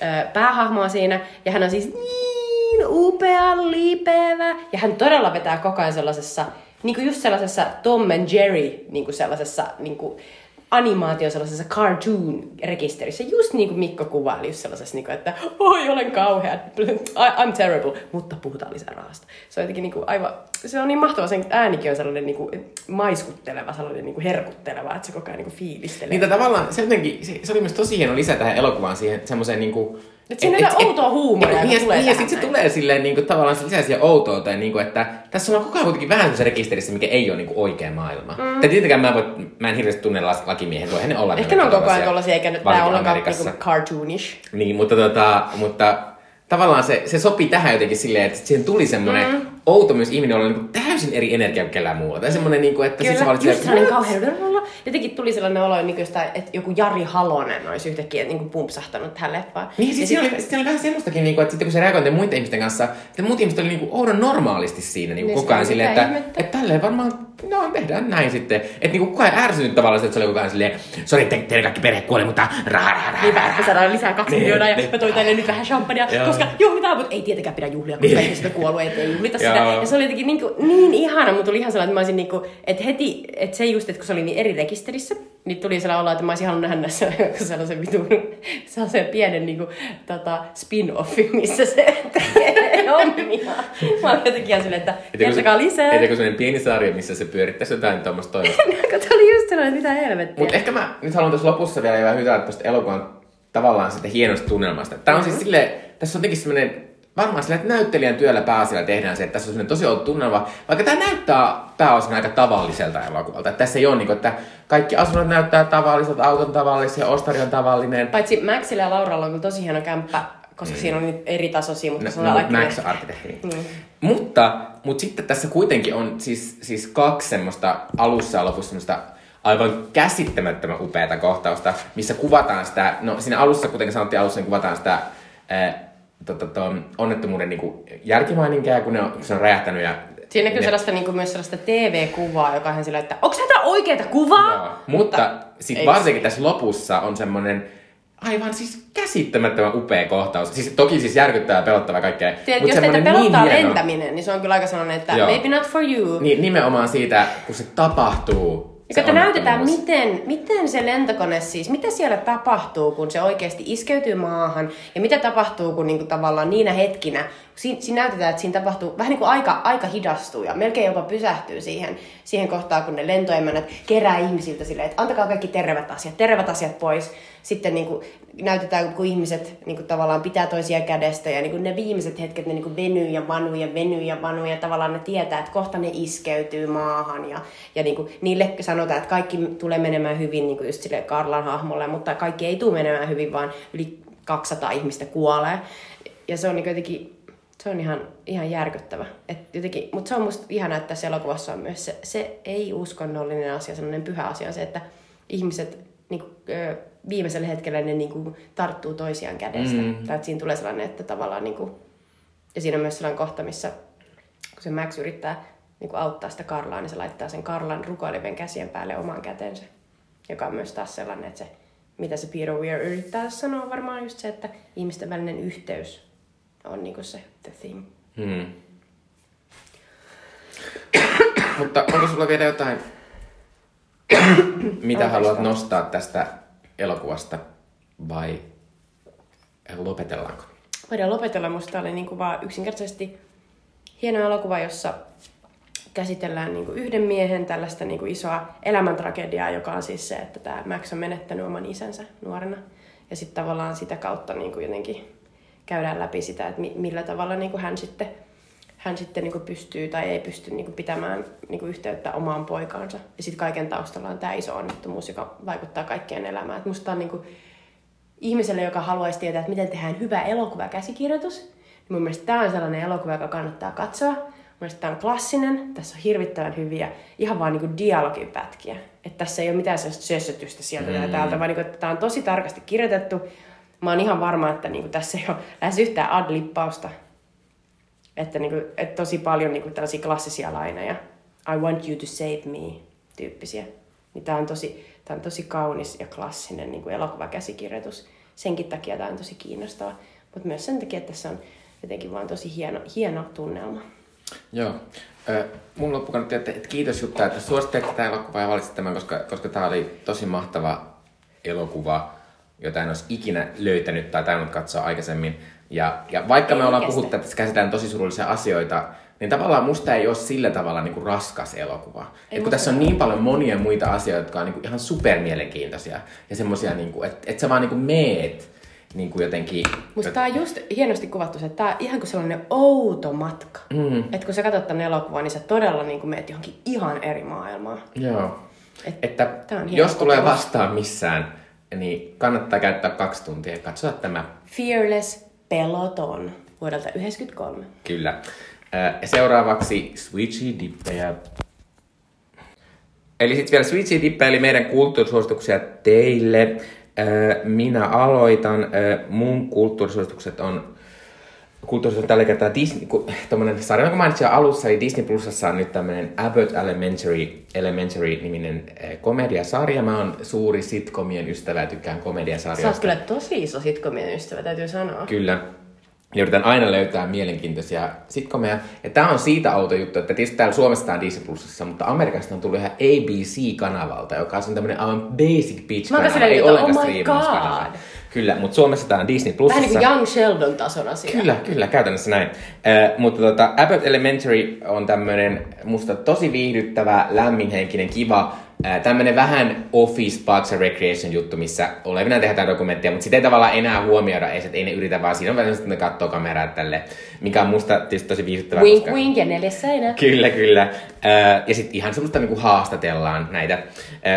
ää, päähahmoa siinä. Ja hän on siis niin upea, liipevä. Ja hän todella vetää koko ajan sellaisessa, niinku just sellaisessa Tom and Jerry, niinku sellaisessa, niinku, animaatio sellaisessa cartoon-rekisterissä, just niin kuin Mikko kuvaili, just sellaisessa, niin kuin, että oi, olen kauhea, I'm terrible, mutta puhutaan lisää rahasta. Se on jotenkin niin kuin aivan, se on niin mahtava, sen äänikin on sellainen niin kuin maiskutteleva, sellainen niin kuin herkutteleva, että se koko ajan niin kuin fiilistelee. Niin tavallaan se, jotenkin, se, se oli myös tosi hieno lisä tähän elokuvaan siihen semmoiseen niinku... Et siinä on et, outoa huumoria, niin, tulee niin, ja sitten se tulee silleen niinku, tavallaan se lisää siihen outouteen, niinku, että tässä on koko ajan kuitenkin vähän semmoisessa rekisterissä, mikä ei ole niinku oikea maailma. Mm. Tai tietenkään mä, voi, mä en hirveästi tunne lakimiehen, voi ne olla. Ehkä ne on koko ajan tuollaisia, eikä nyt varsinkin ollenkaan niin cartoonish. Niin, mutta, tota, mutta tavallaan se, se sopii tähän jotenkin silleen, että siihen tuli semmoinen mm. Outo myös ihminen, jolla on niin täysin eri energia kuin kellään muulla. Tai semmoinen, niin kuin, että Kyllä, sit sä olit just sellainen kauhean... Jotenkin tuli sellainen olo, niin kuin sitä, että joku Jari Halonen olisi yhtäkkiä niin kuin pumpsahtanut tähän leffaan. Niin, siis siinä, sit- oli, siinä oli vähän semmoistakin, niin kuin, että sitten kun se reagoi niiden muiden ihmisten kanssa, että muut ihmiset oli niin kuin, oudon normaalisti siinä niin kuin Niin koko ajan silleen, että, ihmettä? että tälleen varmaan, no tehdään näin sitten. Että niin kuin koko ajan ärsynyt tavallaan, että se oli koko ajan silleen, sori, te, teidän kaikki perhe kuoli, mutta raha, raha, raha, Niin raha. vähän, me saadaan lisää kaksi Niin, miljoonaa ja niin. mä toin teille nyt vähän champagnea, koska juhlitaan, mutta ei tietenkään pidä juhlia, koska Niin. ihmiset on kuollut, ettei juhlita sitä. Ja se oli jotenkin niin, kuin, niin ihana, mutta tuli ihan sellainen, että mä olisin niin kuin, että heti, että se just, että kun se oli niin eri rekisterissä, niin tuli sellainen olo, että mä olisin halunnut nähdä sellaisen, sellaisen vitun, sellaisen pienen niin kuin, tota, spin-offi, missä se tekee hommia. Mä olin jotenkin ihan silleen, että kertokaa lisää. Että joku sellainen pieni sarja, missä se pyörittäisi jotain tuommoista toimesta. Kun tää oli just sellainen, että mitä helvettiä. Mutta ehkä mä nyt haluan tässä lopussa vielä vähän hytää tästä elokuvan tavallaan sitä hienosta tunnelmasta. Tämä on siis sille, tässä on jotenkin semmoinen, varmaan sillä, että näyttelijän työllä pääasialla tehdään se, että tässä on tosi outo tunnelma, vaikka tämä näyttää pääosin aika tavalliselta elokuvalta. Että tässä ei ole niin kuin, että kaikki asunnot näyttää tavalliselta, auton tavallisia, ostari on tavallinen. Paitsi Maxilla ja Lauralla on kyllä tosi hieno kämppä, koska siinä on niitä eri tasoisia, mutta No, se on no, Max arkkitehti. Mm. Mutta, mutta sitten tässä kuitenkin on siis, siis kaksi semmoista alussa ja lopussa semmoista aivan käsittämättömän upeata kohtausta, missä kuvataan sitä, no siinä alussa, kuten sanottiin alussa, niin kuvataan sitä ää, to, to, to, onnettomuuden niin jälkimaininkia, kun, ne on, kun se on räjähtänyt ja Siinä näkyy ne- sellaista niin kuin myös sellaista TV-kuvaa, joka on sillä, että onko tämä oikeita kuvaa? Joo, mutta sitten ei- varsinkin tässä lopussa on semmoinen aivan siis käsittämättömän upea kohtaus. Siis toki siis järkyttävää ja pelottava kaikkea. Tiedät, mut jos teitä semmoinen pelottaa niin hieno- lentäminen, niin se on kyllä aika sellainen, että Joo. maybe not for you. Niin, nimenomaan siitä, kun se tapahtuu. Se että näytetään, miten, miten se lentokone siis, mitä siellä tapahtuu, kun se oikeasti iskeytyy maahan, ja mitä tapahtuu, kun niinku tavallaan niinä hetkinä, siinä, siinä näytetään, että siinä tapahtuu, vähän niin kuin aika, aika hidastuu ja melkein jopa pysähtyy siihen, siihen kohtaan, kun ne lentoemännät kerää ihmisiltä silleen, että antakaa kaikki tervät asiat, tervät asiat pois. Sitten niin kuin, näytetään, kun ihmiset niin kuin, tavallaan pitää toisia kädestä ja niin kuin, ne viimeiset hetket ne niin kuin, venyy ja vanuu ja venyy ja vanuu ja tavallaan ne tietää, että kohta ne iskeytyy maahan ja, ja niin kuin, niille sanotaan, että kaikki tulee menemään hyvin niin kuin just sille Karlan hahmolle, mutta kaikki ei tule menemään hyvin, vaan yli 200 ihmistä kuolee. Ja se on niin jotenkin se on ihan, ihan järkyttävä. Mutta se on musta ihana, että tässä elokuvassa on myös se, se ei-uskonnollinen asia, sellainen pyhä asia on se, että ihmiset niin kuin, viimeisellä hetkellä ne niin kuin, tarttuu toisiaan kädestä. Mm. Tai että siinä tulee sellainen, että tavallaan... Niin kuin, ja siinä on myös sellainen kohta, missä kun se Max yrittää niin kuin, auttaa sitä Karlaa, niin se laittaa sen Karlan rukoilevien käsien päälle oman kätensä. Joka on myös taas sellainen, että se, mitä se Peter Weir yrittää sanoa, on varmaan just se, että ihmisten välinen yhteys on niinku se the thing. Hmm. Mutta onko sulla vielä jotain, mitä Anteeksi haluat nostaa tästä elokuvasta vai lopetellaanko? Voidaan lopetella. Musta oli niinku vaan yksinkertaisesti hieno elokuva, jossa käsitellään niinku yhden miehen tällaista niinku isoa elämäntragediaa, joka on siis se, että tämä Max on menettänyt oman isänsä nuorena. Ja sitten tavallaan sitä kautta niinku jotenkin käydään läpi sitä, että mi- millä tavalla niin kuin hän sitten, hän sitten niin pystyy tai ei pysty niin pitämään niin yhteyttä omaan poikaansa. Ja sitten kaiken taustalla on tämä iso onnettomuus, joka vaikuttaa kaikkien elämään. Et musta on niin kuin, ihmiselle, joka haluaisi tietää, että miten tehdään hyvä elokuvakäsikirjoitus, niin mun mielestä tämä on sellainen elokuva, joka kannattaa katsoa. Mun mielestä tämä on klassinen, tässä on hirvittävän hyviä, ihan vaan niin dialogipätkiä. Että tässä ei ole mitään sellaista sössötystä sieltä mm. ja täältä, vaan niin kuin, että tämä on tosi tarkasti kirjoitettu. Mä oon ihan varma, että niin kuin tässä ei ole lähes yhtään adlippausta. Että, niin kuin, että tosi paljon niin kuin tällaisia klassisia laineja. I want you to save me tyyppisiä. Niin tämä on tosi, tämä on tosi kaunis ja klassinen niin kuin elokuvakäsikirjoitus. Senkin takia tämä on tosi kiinnostava. Mutta myös sen takia, että tässä on jotenkin vaan tosi hieno, hieno tunnelma. Joo. Mun loppu kannatti, että, että kiitos Jutta, että suosittelit tätä elokuvaa ja valitsit tämän, koska, koska tämä oli tosi mahtava elokuva, jota en olisi ikinä löytänyt tai tainnut katsoa aikaisemmin. Ja, ja vaikka Ei me ollaan puhuttu, että tässä käsitellään tosi surullisia asioita, niin tavallaan musta ei ole sillä tavalla niin kuin raskas elokuva. Et kun tässä on niin paljon monia muita asioita, jotka on niin kuin ihan supermielenkiintoisia ja semmoisia, niin kuin, että, että sä vaan niin kuin meet niin kuin jotenkin... Musta tää on just hienosti kuvattu se, että tää on ihan kuin sellainen outo matka. Mm. Että kun sä katsot tänne elokuvaa, niin sä todella niin kuin meet johonkin ihan eri maailmaan. Joo. Et että tää on jos tulee vastaan missään, niin kannattaa käyttää kaksi tuntia ja katsoa tämä. Fearless Peloton vuodelta 1993. Kyllä. Seuraavaksi Switchy Dippejä. Eli sitten vielä Switchy Dippejä, eli meidän kulttuurisuosituksia teille. Minä aloitan. Mun kulttuurisuositukset on kulttuurissa tällä kertaa Disney, kun tommonen sarja, jonka mainitsin alussa, eli Disney Plusassa on nyt tämmöinen Abbott Elementary, Elementary-niminen eh, komediasarja. Mä oon suuri sitcomien ystävä ja tykkään Sä oot komediasarjoista. kyllä tosi iso sitcomien ystävä, täytyy sanoa. Kyllä. Ja yritän aina löytää mielenkiintoisia sitcomeja. Ja tää on siitä outo juttu, että tietysti täällä Suomessa tää on Disney Plusassa, mutta Amerikasta on tullut ihan ABC-kanavalta, joka on tämmöinen aivan basic bitch Mä oon kanava, silleen, ei että ollenkaan oh striimauskanava. Kyllä, mutta Suomessa tää on Disney Plusassa. Vähän niin kuin Young Sheldon tason asia. Kyllä, kyllä, käytännössä näin. Äh, mutta tota, Abbott Elementary on tämmönen musta tosi viihdyttävä, lämminhenkinen, kiva, tämmönen vähän Office Parks and Recreation juttu, missä olevina tehdään dokumenttia, mutta sitä ei tavallaan enää huomioida edes, että ei ne yritä, vaan siinä on vähän että ne katsoo kameraa tälle, mikä on musta tietysti tosi viihdyttävää. Wink koska- wink ja neljäs seinä. Kyllä, kyllä. Ja sitten ihan semmoista niinku haastatellaan näitä.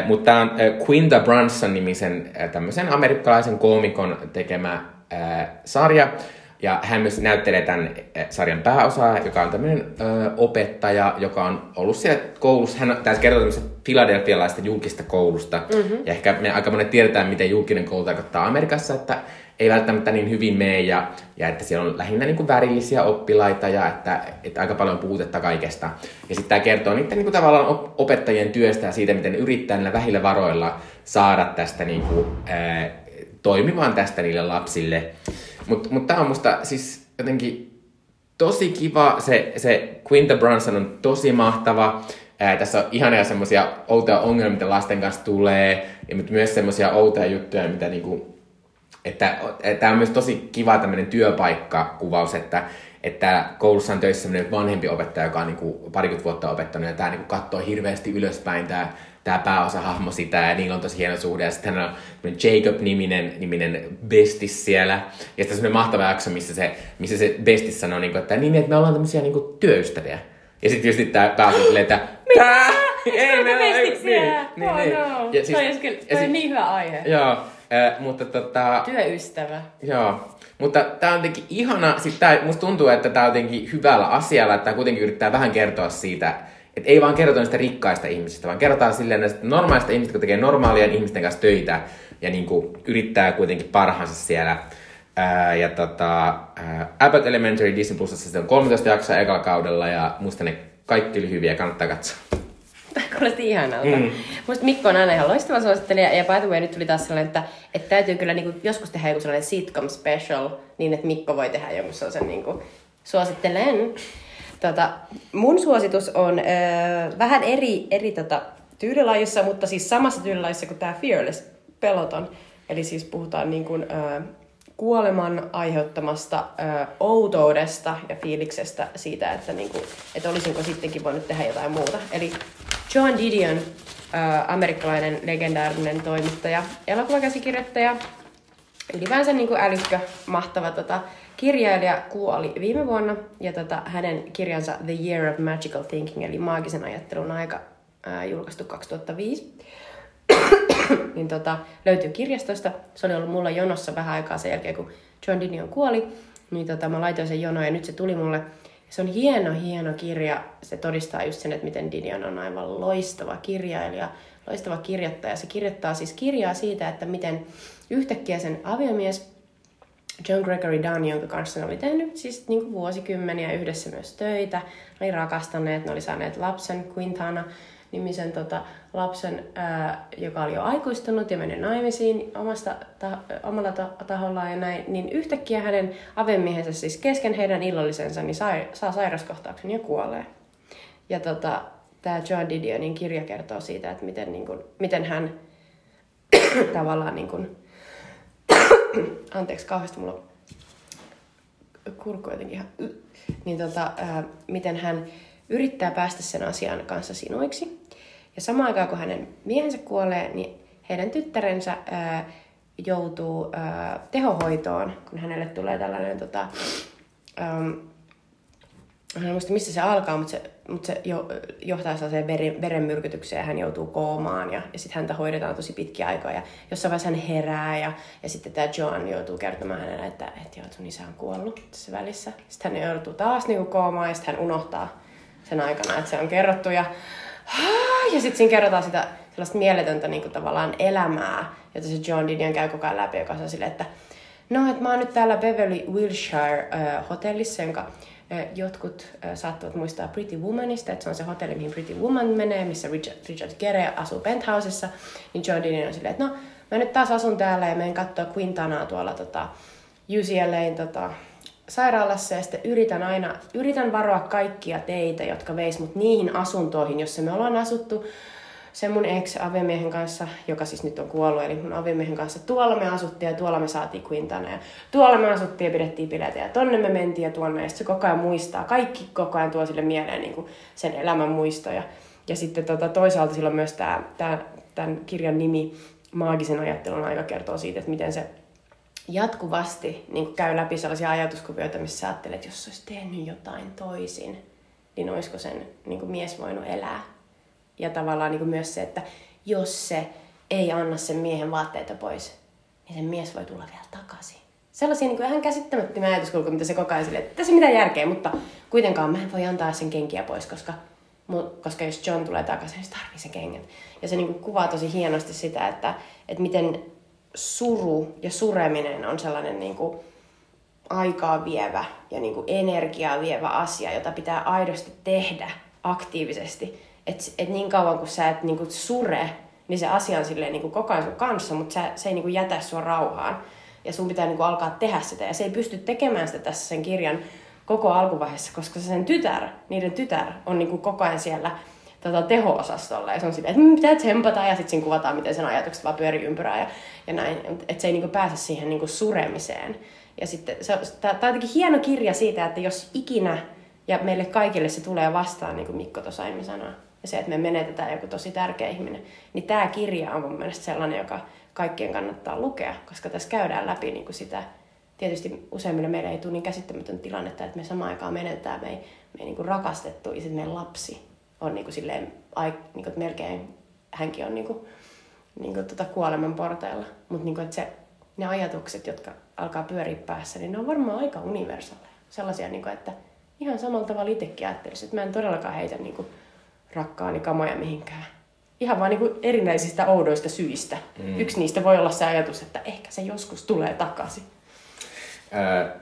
Mutta tämä on Quinta Brunson-nimisen äh, tämmöisen amerikkalaisen koomikon tekemä sarja. Ja hän myös näyttelee tämän äh, sarjan pääosaa, joka on tämmöinen äh, opettaja, joka on ollut siellä koulussa. Hän on- tässä kertoo tämmöisestä filadelfialaista julkista koulusta. Mm-hmm. Ja ehkä me aika monet tiedetään, miten julkinen koulu tarkoittaa Amerikassa, että ei välttämättä niin hyvin mene ja, ja että siellä on lähinnä niin kuin värillisiä oppilaita ja että, että aika paljon on puutetta kaikesta. Ja sitten tämä kertoo niiden niin kuin tavallaan op- opettajien työstä ja siitä, miten yrittää niillä vähillä varoilla saada tästä niin kuin, ää, toimimaan tästä niille lapsille. Mutta mut tämä on musta siis jotenkin tosi kiva. Se, se Quinta Brunson on tosi mahtava. Ää, tässä on ihania semmoisia outoja ongelmia, mitä lasten kanssa tulee, ja myös semmoisia outoja juttuja, mitä niinku, että tämä on myös tosi kiva tämmöinen työpaikkakuvaus, että että koulussa on töissä vanhempi opettaja, joka on niinku parikymmentä vuotta opettanut, ja tämä niinku katsoo hirveästi ylöspäin tämä tämä pääosahahmo sitä, ja niillä on tosi hieno suhde, ja sitten on Jacob-niminen niminen bestis siellä, ja sitten semmoinen mahtava jakso, missä se, missä se bestis sanoo, niinku, että niin, että me ollaan tämmöisiä niinku työystäviä. Ja sitten just tämä pääosahahmo silleen, että Tää? Ei, me ei, niin, niin, oh niin. no. Ja toi olisi kyllä, ja toi on niin hyvä aihe. Joo, äh, mutta tota, Työystävä. Joo, mutta tämä on jotenkin ihana, sit tää, musta tuntuu, että tämä on jotenkin hyvällä asialla, että tämä kuitenkin yrittää vähän kertoa siitä, että ei vaan kerrota niistä rikkaista ihmisistä, vaan kerrotaan silleen näistä normaalista ihmisistä, jotka tekee normaalien ihmisten kanssa töitä ja niin kuin yrittää kuitenkin parhaansa siellä. Ää, ja tota, ää, Abbott Elementary Disney Plusassa se on 13 jaksoa ekalla kaudella ja musta ne kaikki oli hyviä, kannattaa katsoa. Tämä kuulosti ihanalta. Mm. Musta Mikko on aina ihan loistava suosittelija. Ja by the way, nyt tuli taas sellainen, että, että täytyy kyllä niinku joskus tehdä joku sellainen sitcom special, niin että Mikko voi tehdä jonkun sellaisen niinku, suosittelen. Tota, mun suositus on öö, vähän eri, eri tota, tyylilajissa, mutta siis samassa tyylilajissa kuin tämä Fearless Peloton. Eli siis puhutaan niin kuin, öö, kuoleman aiheuttamasta ö, outoudesta ja fiiliksestä siitä, että, niinku, että olisinko sittenkin voinut tehdä jotain muuta. Eli John Didion, ö, amerikkalainen legendaarinen toimittaja, elokuvakäsikirjoittaja, ylipäänsä niin kuin älykkö, mahtava tota, kirjailija kuoli viime vuonna. Ja tota, hänen kirjansa The Year of Magical Thinking, eli maagisen ajattelun aika, ää, julkaistu 2005. niin tota, löytyy kirjastosta. Se oli ollut mulla jonossa vähän aikaa sen jälkeen, kun John Didion kuoli. Niin tota, mä laitoin sen jonoon ja nyt se tuli mulle. Se on hieno, hieno kirja. Se todistaa just sen, että miten Didion on aivan loistava kirjailija, loistava kirjoittaja. Se kirjoittaa siis kirjaa siitä, että miten yhtäkkiä sen aviomies John Gregory Dunn, jonka kanssa ne oli tehnyt siis niin kuin vuosikymmeniä yhdessä myös töitä, ne oli rakastaneet, ne oli saaneet lapsen, Quintana, nimisen tota, lapsen, ää, joka oli jo aikuistunut ja mennyt naimisiin omasta ta- omalla ta- tahollaan ja näin, niin yhtäkkiä hänen avemiehensä siis kesken heidän illallisensa niin sai, saa sairaskohtauksen ja kuolee. Ja tota, tämä John Didionin kirja kertoo siitä, että miten, niin kun, miten hän tavallaan niin kun, anteeksi kauheasti mulla on kurkku jotenkin ihan, niin tota, ää, miten hän yrittää päästä sen asian kanssa sinuiksi. Ja samaan aikaan, kun hänen miehensä kuolee, niin heidän tyttärensä ää, joutuu ää, tehohoitoon, kun hänelle tulee tällainen, tota, en muista missä se alkaa, mutta se, mutta se jo, johtaa sellaiseen veren, verenmyrkytykseen ja hän joutuu koomaan ja, ja sitten häntä hoidetaan tosi pitkiä aikoja. Ja jossain vaiheessa hän herää ja, ja sitten tämä John joutuu kertomaan hänelle, että, että joo, sun isä on kuollut tässä välissä. Sitten hän joutuu taas niin koomaan ja sitten hän unohtaa sen aikana, että se on kerrottu. Ja, ja sitten siinä kerrotaan sitä sellaista mieletöntä niin kuin tavallaan elämää, jota se John Didion käy koko ajan läpi, joka on sille, että no, että mä oon nyt täällä Beverly Wilshire äh, hotellissa, jonka jotkut saattavat muistaa Pretty Womanista, että se on se hotelli, mihin Pretty Woman menee, missä Richard, Richard Gere asuu penthousessa, niin John on silleen, että no, mä nyt taas asun täällä ja menen katsoa Quintanaa tuolla tota, UCLAin tota, sairaalassa. Ja sitten yritän aina, yritän varoa kaikkia teitä, jotka veis mut niihin asuntoihin, jossa me ollaan asuttu sen mun ex-aviomiehen kanssa, joka siis nyt on kuollut, eli mun aviomiehen kanssa, tuolla me asuttiin ja tuolla me saatiin Quintana ja tuolla me asuttiin ja pidettiin bileitä ja tonne me mentiin ja tuonne ja se koko ajan muistaa, kaikki koko ajan tuo sille mieleen niin kuin sen elämän muistoja. Ja sitten tota, toisaalta silloin myös tämä, tämän kirjan nimi Maagisen ajattelun aika kertoo siitä, että miten se jatkuvasti niin käy läpi sellaisia ajatuskuvioita, missä sä ajattelet, että jos olisi tehnyt jotain toisin, niin olisiko sen niin mies voinut elää. Ja tavallaan niin myös se, että jos se ei anna sen miehen vaatteita pois, niin sen mies voi tulla vielä takaisin. Sellaisia niin kuin ihan käsittämättömiä ajatuskulkuja, mitä se koko ajan silleen, että tässä ei mitään järkeä, mutta kuitenkaan mä en voi antaa sen kenkiä pois, koska, koska jos John tulee takaisin, niin se tarvii se kengät. Ja se niin kuin kuvaa tosi hienosti sitä, että, että miten suru ja sureminen on sellainen niin kuin aikaa vievä ja niin kuin energiaa vievä asia, jota pitää aidosti tehdä aktiivisesti. Että et niin kauan kun sä et niin kuin sure, niin se asia on silleen niin kuin koko ajan sun kanssa, mutta sä, se ei niin kuin jätä sua rauhaan. Ja sun pitää niin kuin alkaa tehdä sitä. Ja se ei pysty tekemään sitä tässä sen kirjan koko alkuvaiheessa, koska se sen tytär, niiden tytär on niin kuin koko ajan siellä tota, teho-osastolla. Ja se on silleen, että pitää tsempata ja sitten kuvataan, miten sen ajatukset vaan pyörii ympyrää ja, ja näin. Että se ei niinku pääse siihen niinku suremiseen. Ja sitten tämä on jotenkin hieno kirja siitä, että jos ikinä ja meille kaikille se tulee vastaan, niin kuin Mikko tuossa aiemmin sanoi, ja se, että me menetetään joku tosi tärkeä ihminen, niin tämä kirja on mun mielestä sellainen, joka kaikkien kannattaa lukea, koska tässä käydään läpi niin kuin sitä, tietysti useimmille meillä ei tule niin käsittämätön tilannetta, että me samaan aikaan menetetään me ei, me ei niin kuin rakastettu ja sitten meidän lapsi on niin kuin silleen, ai, niin kuin, melkein hänkin on niin kuin, niin kuin, tota kuoleman porteilla. Mutta niin se, ne ajatukset, jotka alkaa pyöriä päässä, niin ne on varmaan aika universaaleja. Sellaisia, niin kuin, että ihan samalla tavalla itsekin ajattelisin, että mä en todellakaan heitä niin kuin, rakkaani kamoja mihinkään. Ihan vaan niin erinäisistä oudoista syistä. Mm. Yksi niistä voi olla se ajatus, että ehkä se joskus tulee takaisin. Öö,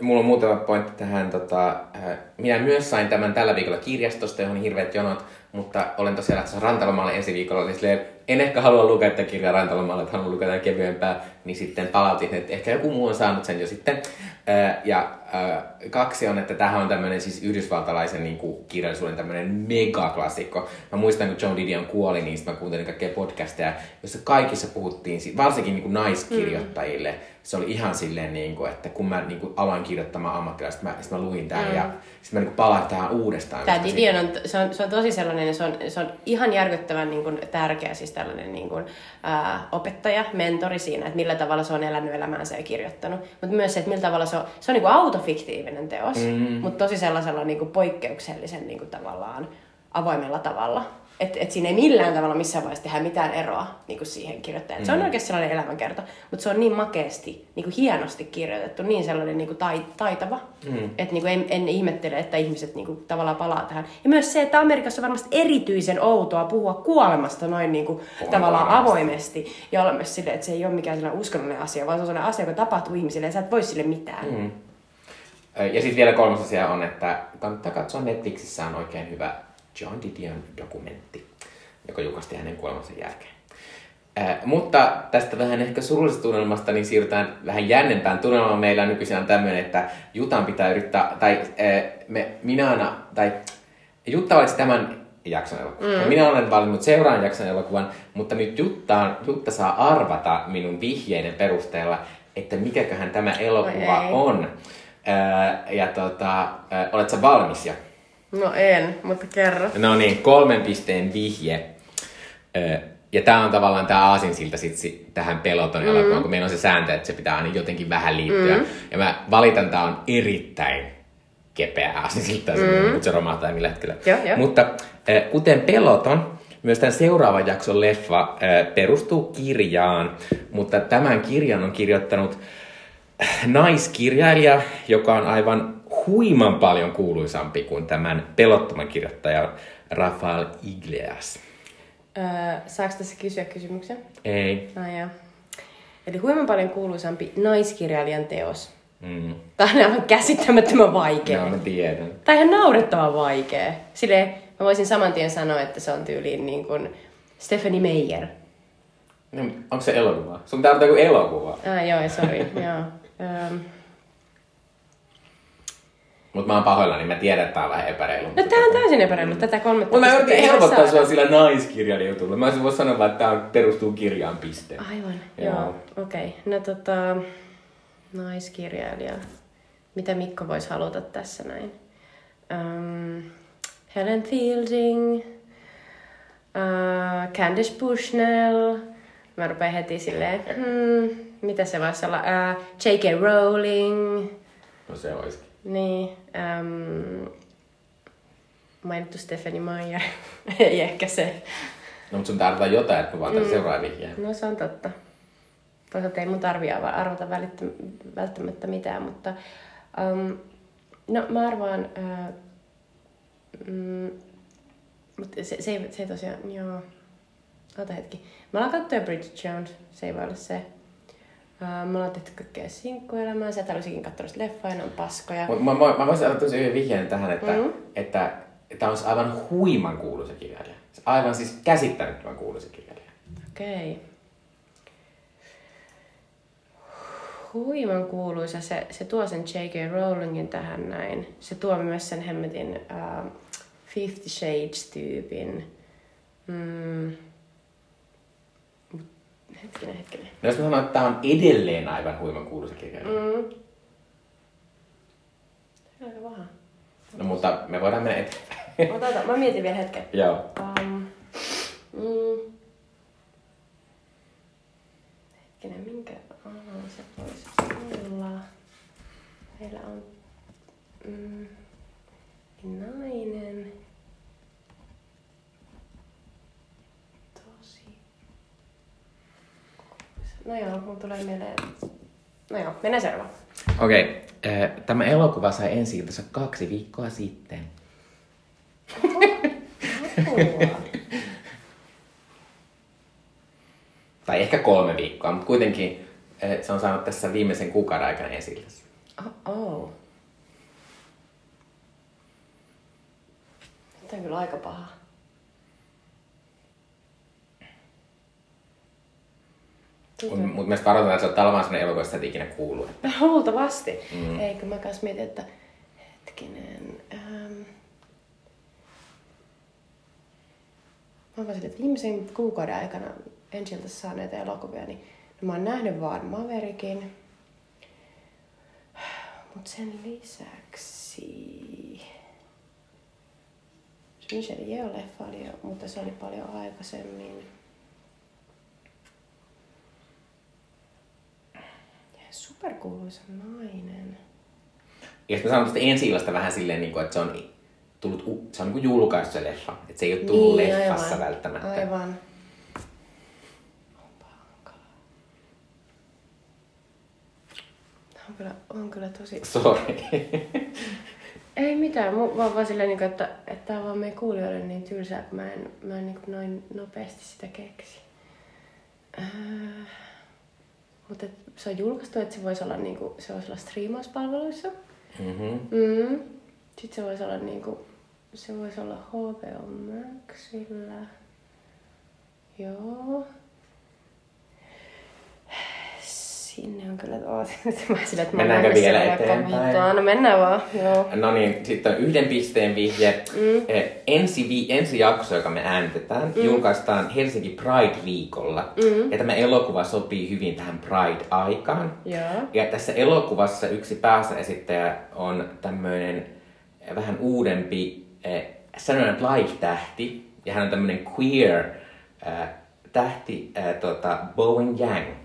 Mulla on muutama pointti tähän. Tota, äh, minä myös sain tämän tällä viikolla kirjastosta, johon hirveät jonot, mutta olen tosiaan lähtenyt Rantalomalle ensi viikolla, niin silleen, en ehkä halua lukea tätä kirjaa Rantalomalle, että haluan lukea kevyempää, niin sitten palautin, että ehkä joku muu on saanut sen jo sitten. Ja kaksi on, että tähän on tämmöinen siis yhdysvaltalaisen niin kuin, kirjallisuuden tämmöinen megaklassikko. Mä muistan, kun John Didion kuoli, niin mä kuuntelin kaikkia podcasteja, joissa kaikissa puhuttiin, varsinkin niin kuin naiskirjoittajille, mm se oli ihan silleen, niin kuin, että kun mä niin kuin, aloin kirjoittamaan ammattilaista, mä, mä luin tämän mm. ja sitten mä niin palaan tähän uudestaan. Tämä Didion on, se on, se on tosi sellainen, se on, se on ihan järkyttävän niin kuin, tärkeä siis tällainen niin kuin, ää, opettaja, mentori siinä, että millä tavalla se on elänyt elämäänsä ja kirjoittanut. Mutta myös se, että millä tavalla se on, se on niin kuin autofiktiivinen teos, mm-hmm. mutta tosi sellaisella niin kuin poikkeuksellisen niin kuin, tavallaan avoimella tavalla. Että et siinä ei millään tavalla missään vaiheessa tehdä mitään eroa niin kuin siihen kirjoittajan. Mm. Se on Mm. oikeasti sellainen elämänkerta, mutta se on niin makeasti, niin kuin hienosti kirjoitettu, niin sellainen niin kuin tai, taitava. Mm. Että niin kuin en, en ihmettele, että ihmiset niin kuin tavallaan palaa tähän. Ja myös se, että Amerikassa on varmasti erityisen outoa puhua kuolemasta noin niin kuin, tavallaan varmasti. avoimesti. Ja olla myös silleen, että se ei ole mikään sellainen uskonnollinen asia, vaan se on sellainen asia, joka tapahtuu ihmisille ja sä et voi sille mitään. Mm. Ja sitten vielä kolmas asia on, että kannattaa katsoa Netflixissä on oikein hyvä John Didion dokumentti, joka julkaistiin hänen kuolemansa jälkeen. Äh, mutta tästä vähän ehkä surullisesta tunnelmasta, niin siirrytään vähän jännempään tunnelmaan. Meillä on nykyisään tämmöinen, että Jutan pitää yrittää, tai äh, me, minä aina, tai Jutta valitsi tämän jakson elokuvan. Mm. Ja minä olen valinnut seuraavan jakson elokuvan, mutta nyt Jutta, Jutta saa arvata minun vihjeiden perusteella, että mikäköhän tämä elokuva Oi on. Äh, ja tota, äh, oletko valmis jo? No en, mutta kerro. No niin, kolmen pisteen vihje. Ja tämä on tavallaan tämä aasinsilta sit, sit, tähän peloton mm. kun meillä on se sääntö, että se pitää aina jotenkin vähän liittyä. Mm. Ja mä valitan, tämä on erittäin kepeä aasinsilta, mm. mutta se romahtaa millä hetkellä. Joo, joo. Mutta kuten peloton, myös tämän seuraavan jakson leffa perustuu kirjaan, mutta tämän kirjan on kirjoittanut naiskirjailija, joka on aivan huiman paljon kuuluisampi kuin tämän pelottoman kirjoittaja Rafael Iglesias. Öö, saako tässä kysyä kysymyksen? Ei. No joo. Eli huiman paljon kuuluisampi naiskirjailijan teos. Mm. Tämä on aivan käsittämättömän vaikea. Joo, mä tiedän. Tai ihan naurettavan vaikea. Silleen, mä voisin saman tien sanoa, että se on tyyliin niin kuin Stephanie Meyer. No, onko se elokuva? Sun pitää ottaa joku elokuva. Ah, joo, sorry. joo. Mutta mä oon pahoillani, mä tiedän, että tää on vähän epäreilu. No tää on täysin epäreilu. Tätä kolmetta Mutta mä yritin helpottaa sua sillä naiskirjan jutulla. Mä voinut sanoa vaan, että tää perustuu kirjaan piste. Aivan, Joo. joo. Okei. Okay. No tota, naiskirjailija. Mitä Mikko voisi haluta tässä näin? Um, Helen Fielding, uh, Candice Bushnell. Mä rupean heti silleen, hmm, mitä se voisi olla? Uh, J.K. Rowling. No se olisikin. Niin. Um, mainittu Stephanie Meyer. Ei ehkä se. No mutta sun tarvitaan jotain, että mä vaan mm. seuraavan vihjeen. No se on totta. Toisaalta ei mun tarvii arva- arvata välttämättä mitään, mutta um, no mä arvaan, uh, mm, mutta se, se, ei, se ei tosiaan, joo, ota hetki. Mä alan katsoa Bridget Jones, se ei voi olla se. Me ollaan tehty kaikkea sinkkuelämää, sä et olisikin katsonut sitä leffaa, ne on paskoja. Mut mä, mä, mä voisin antaa tosi yhden vihjeen tähän, että, mm. että, että on aivan huiman kuuluisa kirjailija. Aivan siis käsittämättömän kuuluisa kirjailija. Okei. Okay. Huiman kuuluisa. Se, se tuo sen J.K. Rowlingin tähän näin. Se tuo myös sen hemmetin uh, Fifty Shades-tyypin. Mm. Hetkinen, hetkinen. No jos mä sanon, että tää on edelleen aivan huiman kuuluisa kirjailija. Mm. Mm. Aika vähän. No mutta me voidaan mennä eteenpäin. Ota, ota, mä mietin vielä hetken. Joo. Um, mm. Hetkinen, minkä alan se voisi olla? Meillä on mm, nainen. Tosi. No joo, mun tulee mieleen. No joo, mennään seuraavaan. Okei, okay. tämä elokuva sai ensi kaksi viikkoa sitten. Apua. Tai ehkä kolme viikkoa, mutta kuitenkin eh, se on saanut tässä viimeisen kuukauden aikana esille. Oh, oh. Tämä on kyllä aika paha. Mutta mut myös varoitan, että se on sellainen elokuva, josta et ikinä kuullut. Luultavasti. Mm. Eikö mä kans mietin, että hetkinen. Ähm, mä vaan että viimeisen kuukauden aikana ensiltä saaneita elokuvia, niin no mä oon nähnyt vaan Maverickin. Mut sen lisäksi... Michelle Yeoh-leffa oli jo, mutta se oli paljon aikaisemmin. Ja superkuuluisa nainen. Ja sitten mä sanon tästä ensi illasta vähän silleen, niin kuin, että se on tullut, se on niin julkaistu se leffa. Että se ei ole tullut Niin, leffassa aivan. välttämättä. Aivan. On kyllä, on kyllä tosi... Sorry. Ei mitään, mu- vaan, vaan silleen, niinku, että, että tää on vaan meidän kuulijoille niin tylsää, kun mä en, mä en niin noin nopeasti sitä keksi. Äh, mutta se on julkaistu, että se voisi olla, niinku, se voisi olla striimauspalveluissa. mm-hmm. Mm. Sitten se voisi olla niinku, se voisi olla HBO Maxilla. Joo. Sinne on kyllä, oot, mä sille, että Mennäänkö vielä eteenpäin? No mennään vaan, joo. No niin, sitten on yhden pisteen vihje. Mm. Ensi, vi- ensi jakso, joka me äänitetään, mm. julkaistaan Helsinki Pride-viikolla. Mm. Ja tämä elokuva sopii hyvin tähän Pride-aikaan. Joo. Ja tässä elokuvassa yksi päässä esittäjä on tämmöinen vähän uudempi eh, Saturday Live-tähti. Ja hän on tämmöinen queer eh, tähti, eh, tota, Bowen Yang.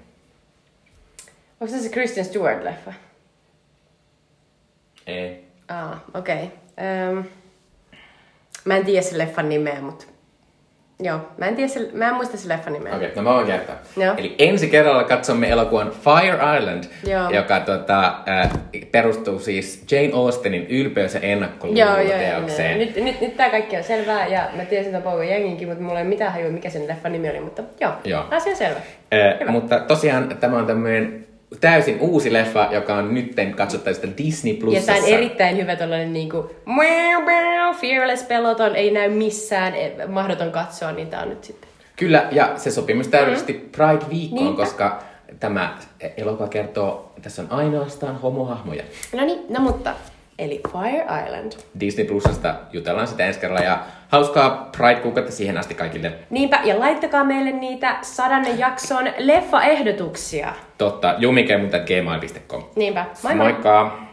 Onko se se Kristen Stewart-leffa? Ei. Aa, okei. Okay. Um, mä en tiedä sen leffan nimeä, mutta... Joo, mä en, tiedä se, mä en muista sen leffan nimeä. Okei, okay, no mä voin kertoa. Joo. Eli ensi kerralla katsomme elokuvan Fire Island, Joo. joka tota, äh, perustuu siis Jane Austenin ylpeys- ja Joo, joo, joo, joo. ennakkoluuloteokseen. Nyt, nyt, nyt tää kaikki on selvää ja mä tiesin tämän Pogo Jenginkin, mutta mulla ei mitään hajua, mikä sen leffan nimi oli, mutta joo, Joo. asia selvä. Äh, mutta tosiaan tämä on tämmöinen täysin uusi leffa, joka on nytten katsottavista Disney Ja Plusassa. tää on erittäin hyvä tollanen niinku fearless peloton, ei näy missään, e- mahdoton katsoa, niin tää on nyt sitten. Kyllä, ja se sopii myös täydellisesti Pride-viikkoon, Niinpä. koska tämä elokuva kertoo, että tässä on ainoastaan homohahmoja. No niin, no mutta, eli Fire Island. Disney Plusasta jutellaan sitä ensi kerralla, ja hauskaa Pride-kuukautta siihen asti kaikille. Niinpä, ja laittakaa meille niitä sadannen jakson leffaehdotuksia. Totta, jumikemut.gmail.com. Niinpä, moi moi! Moikka!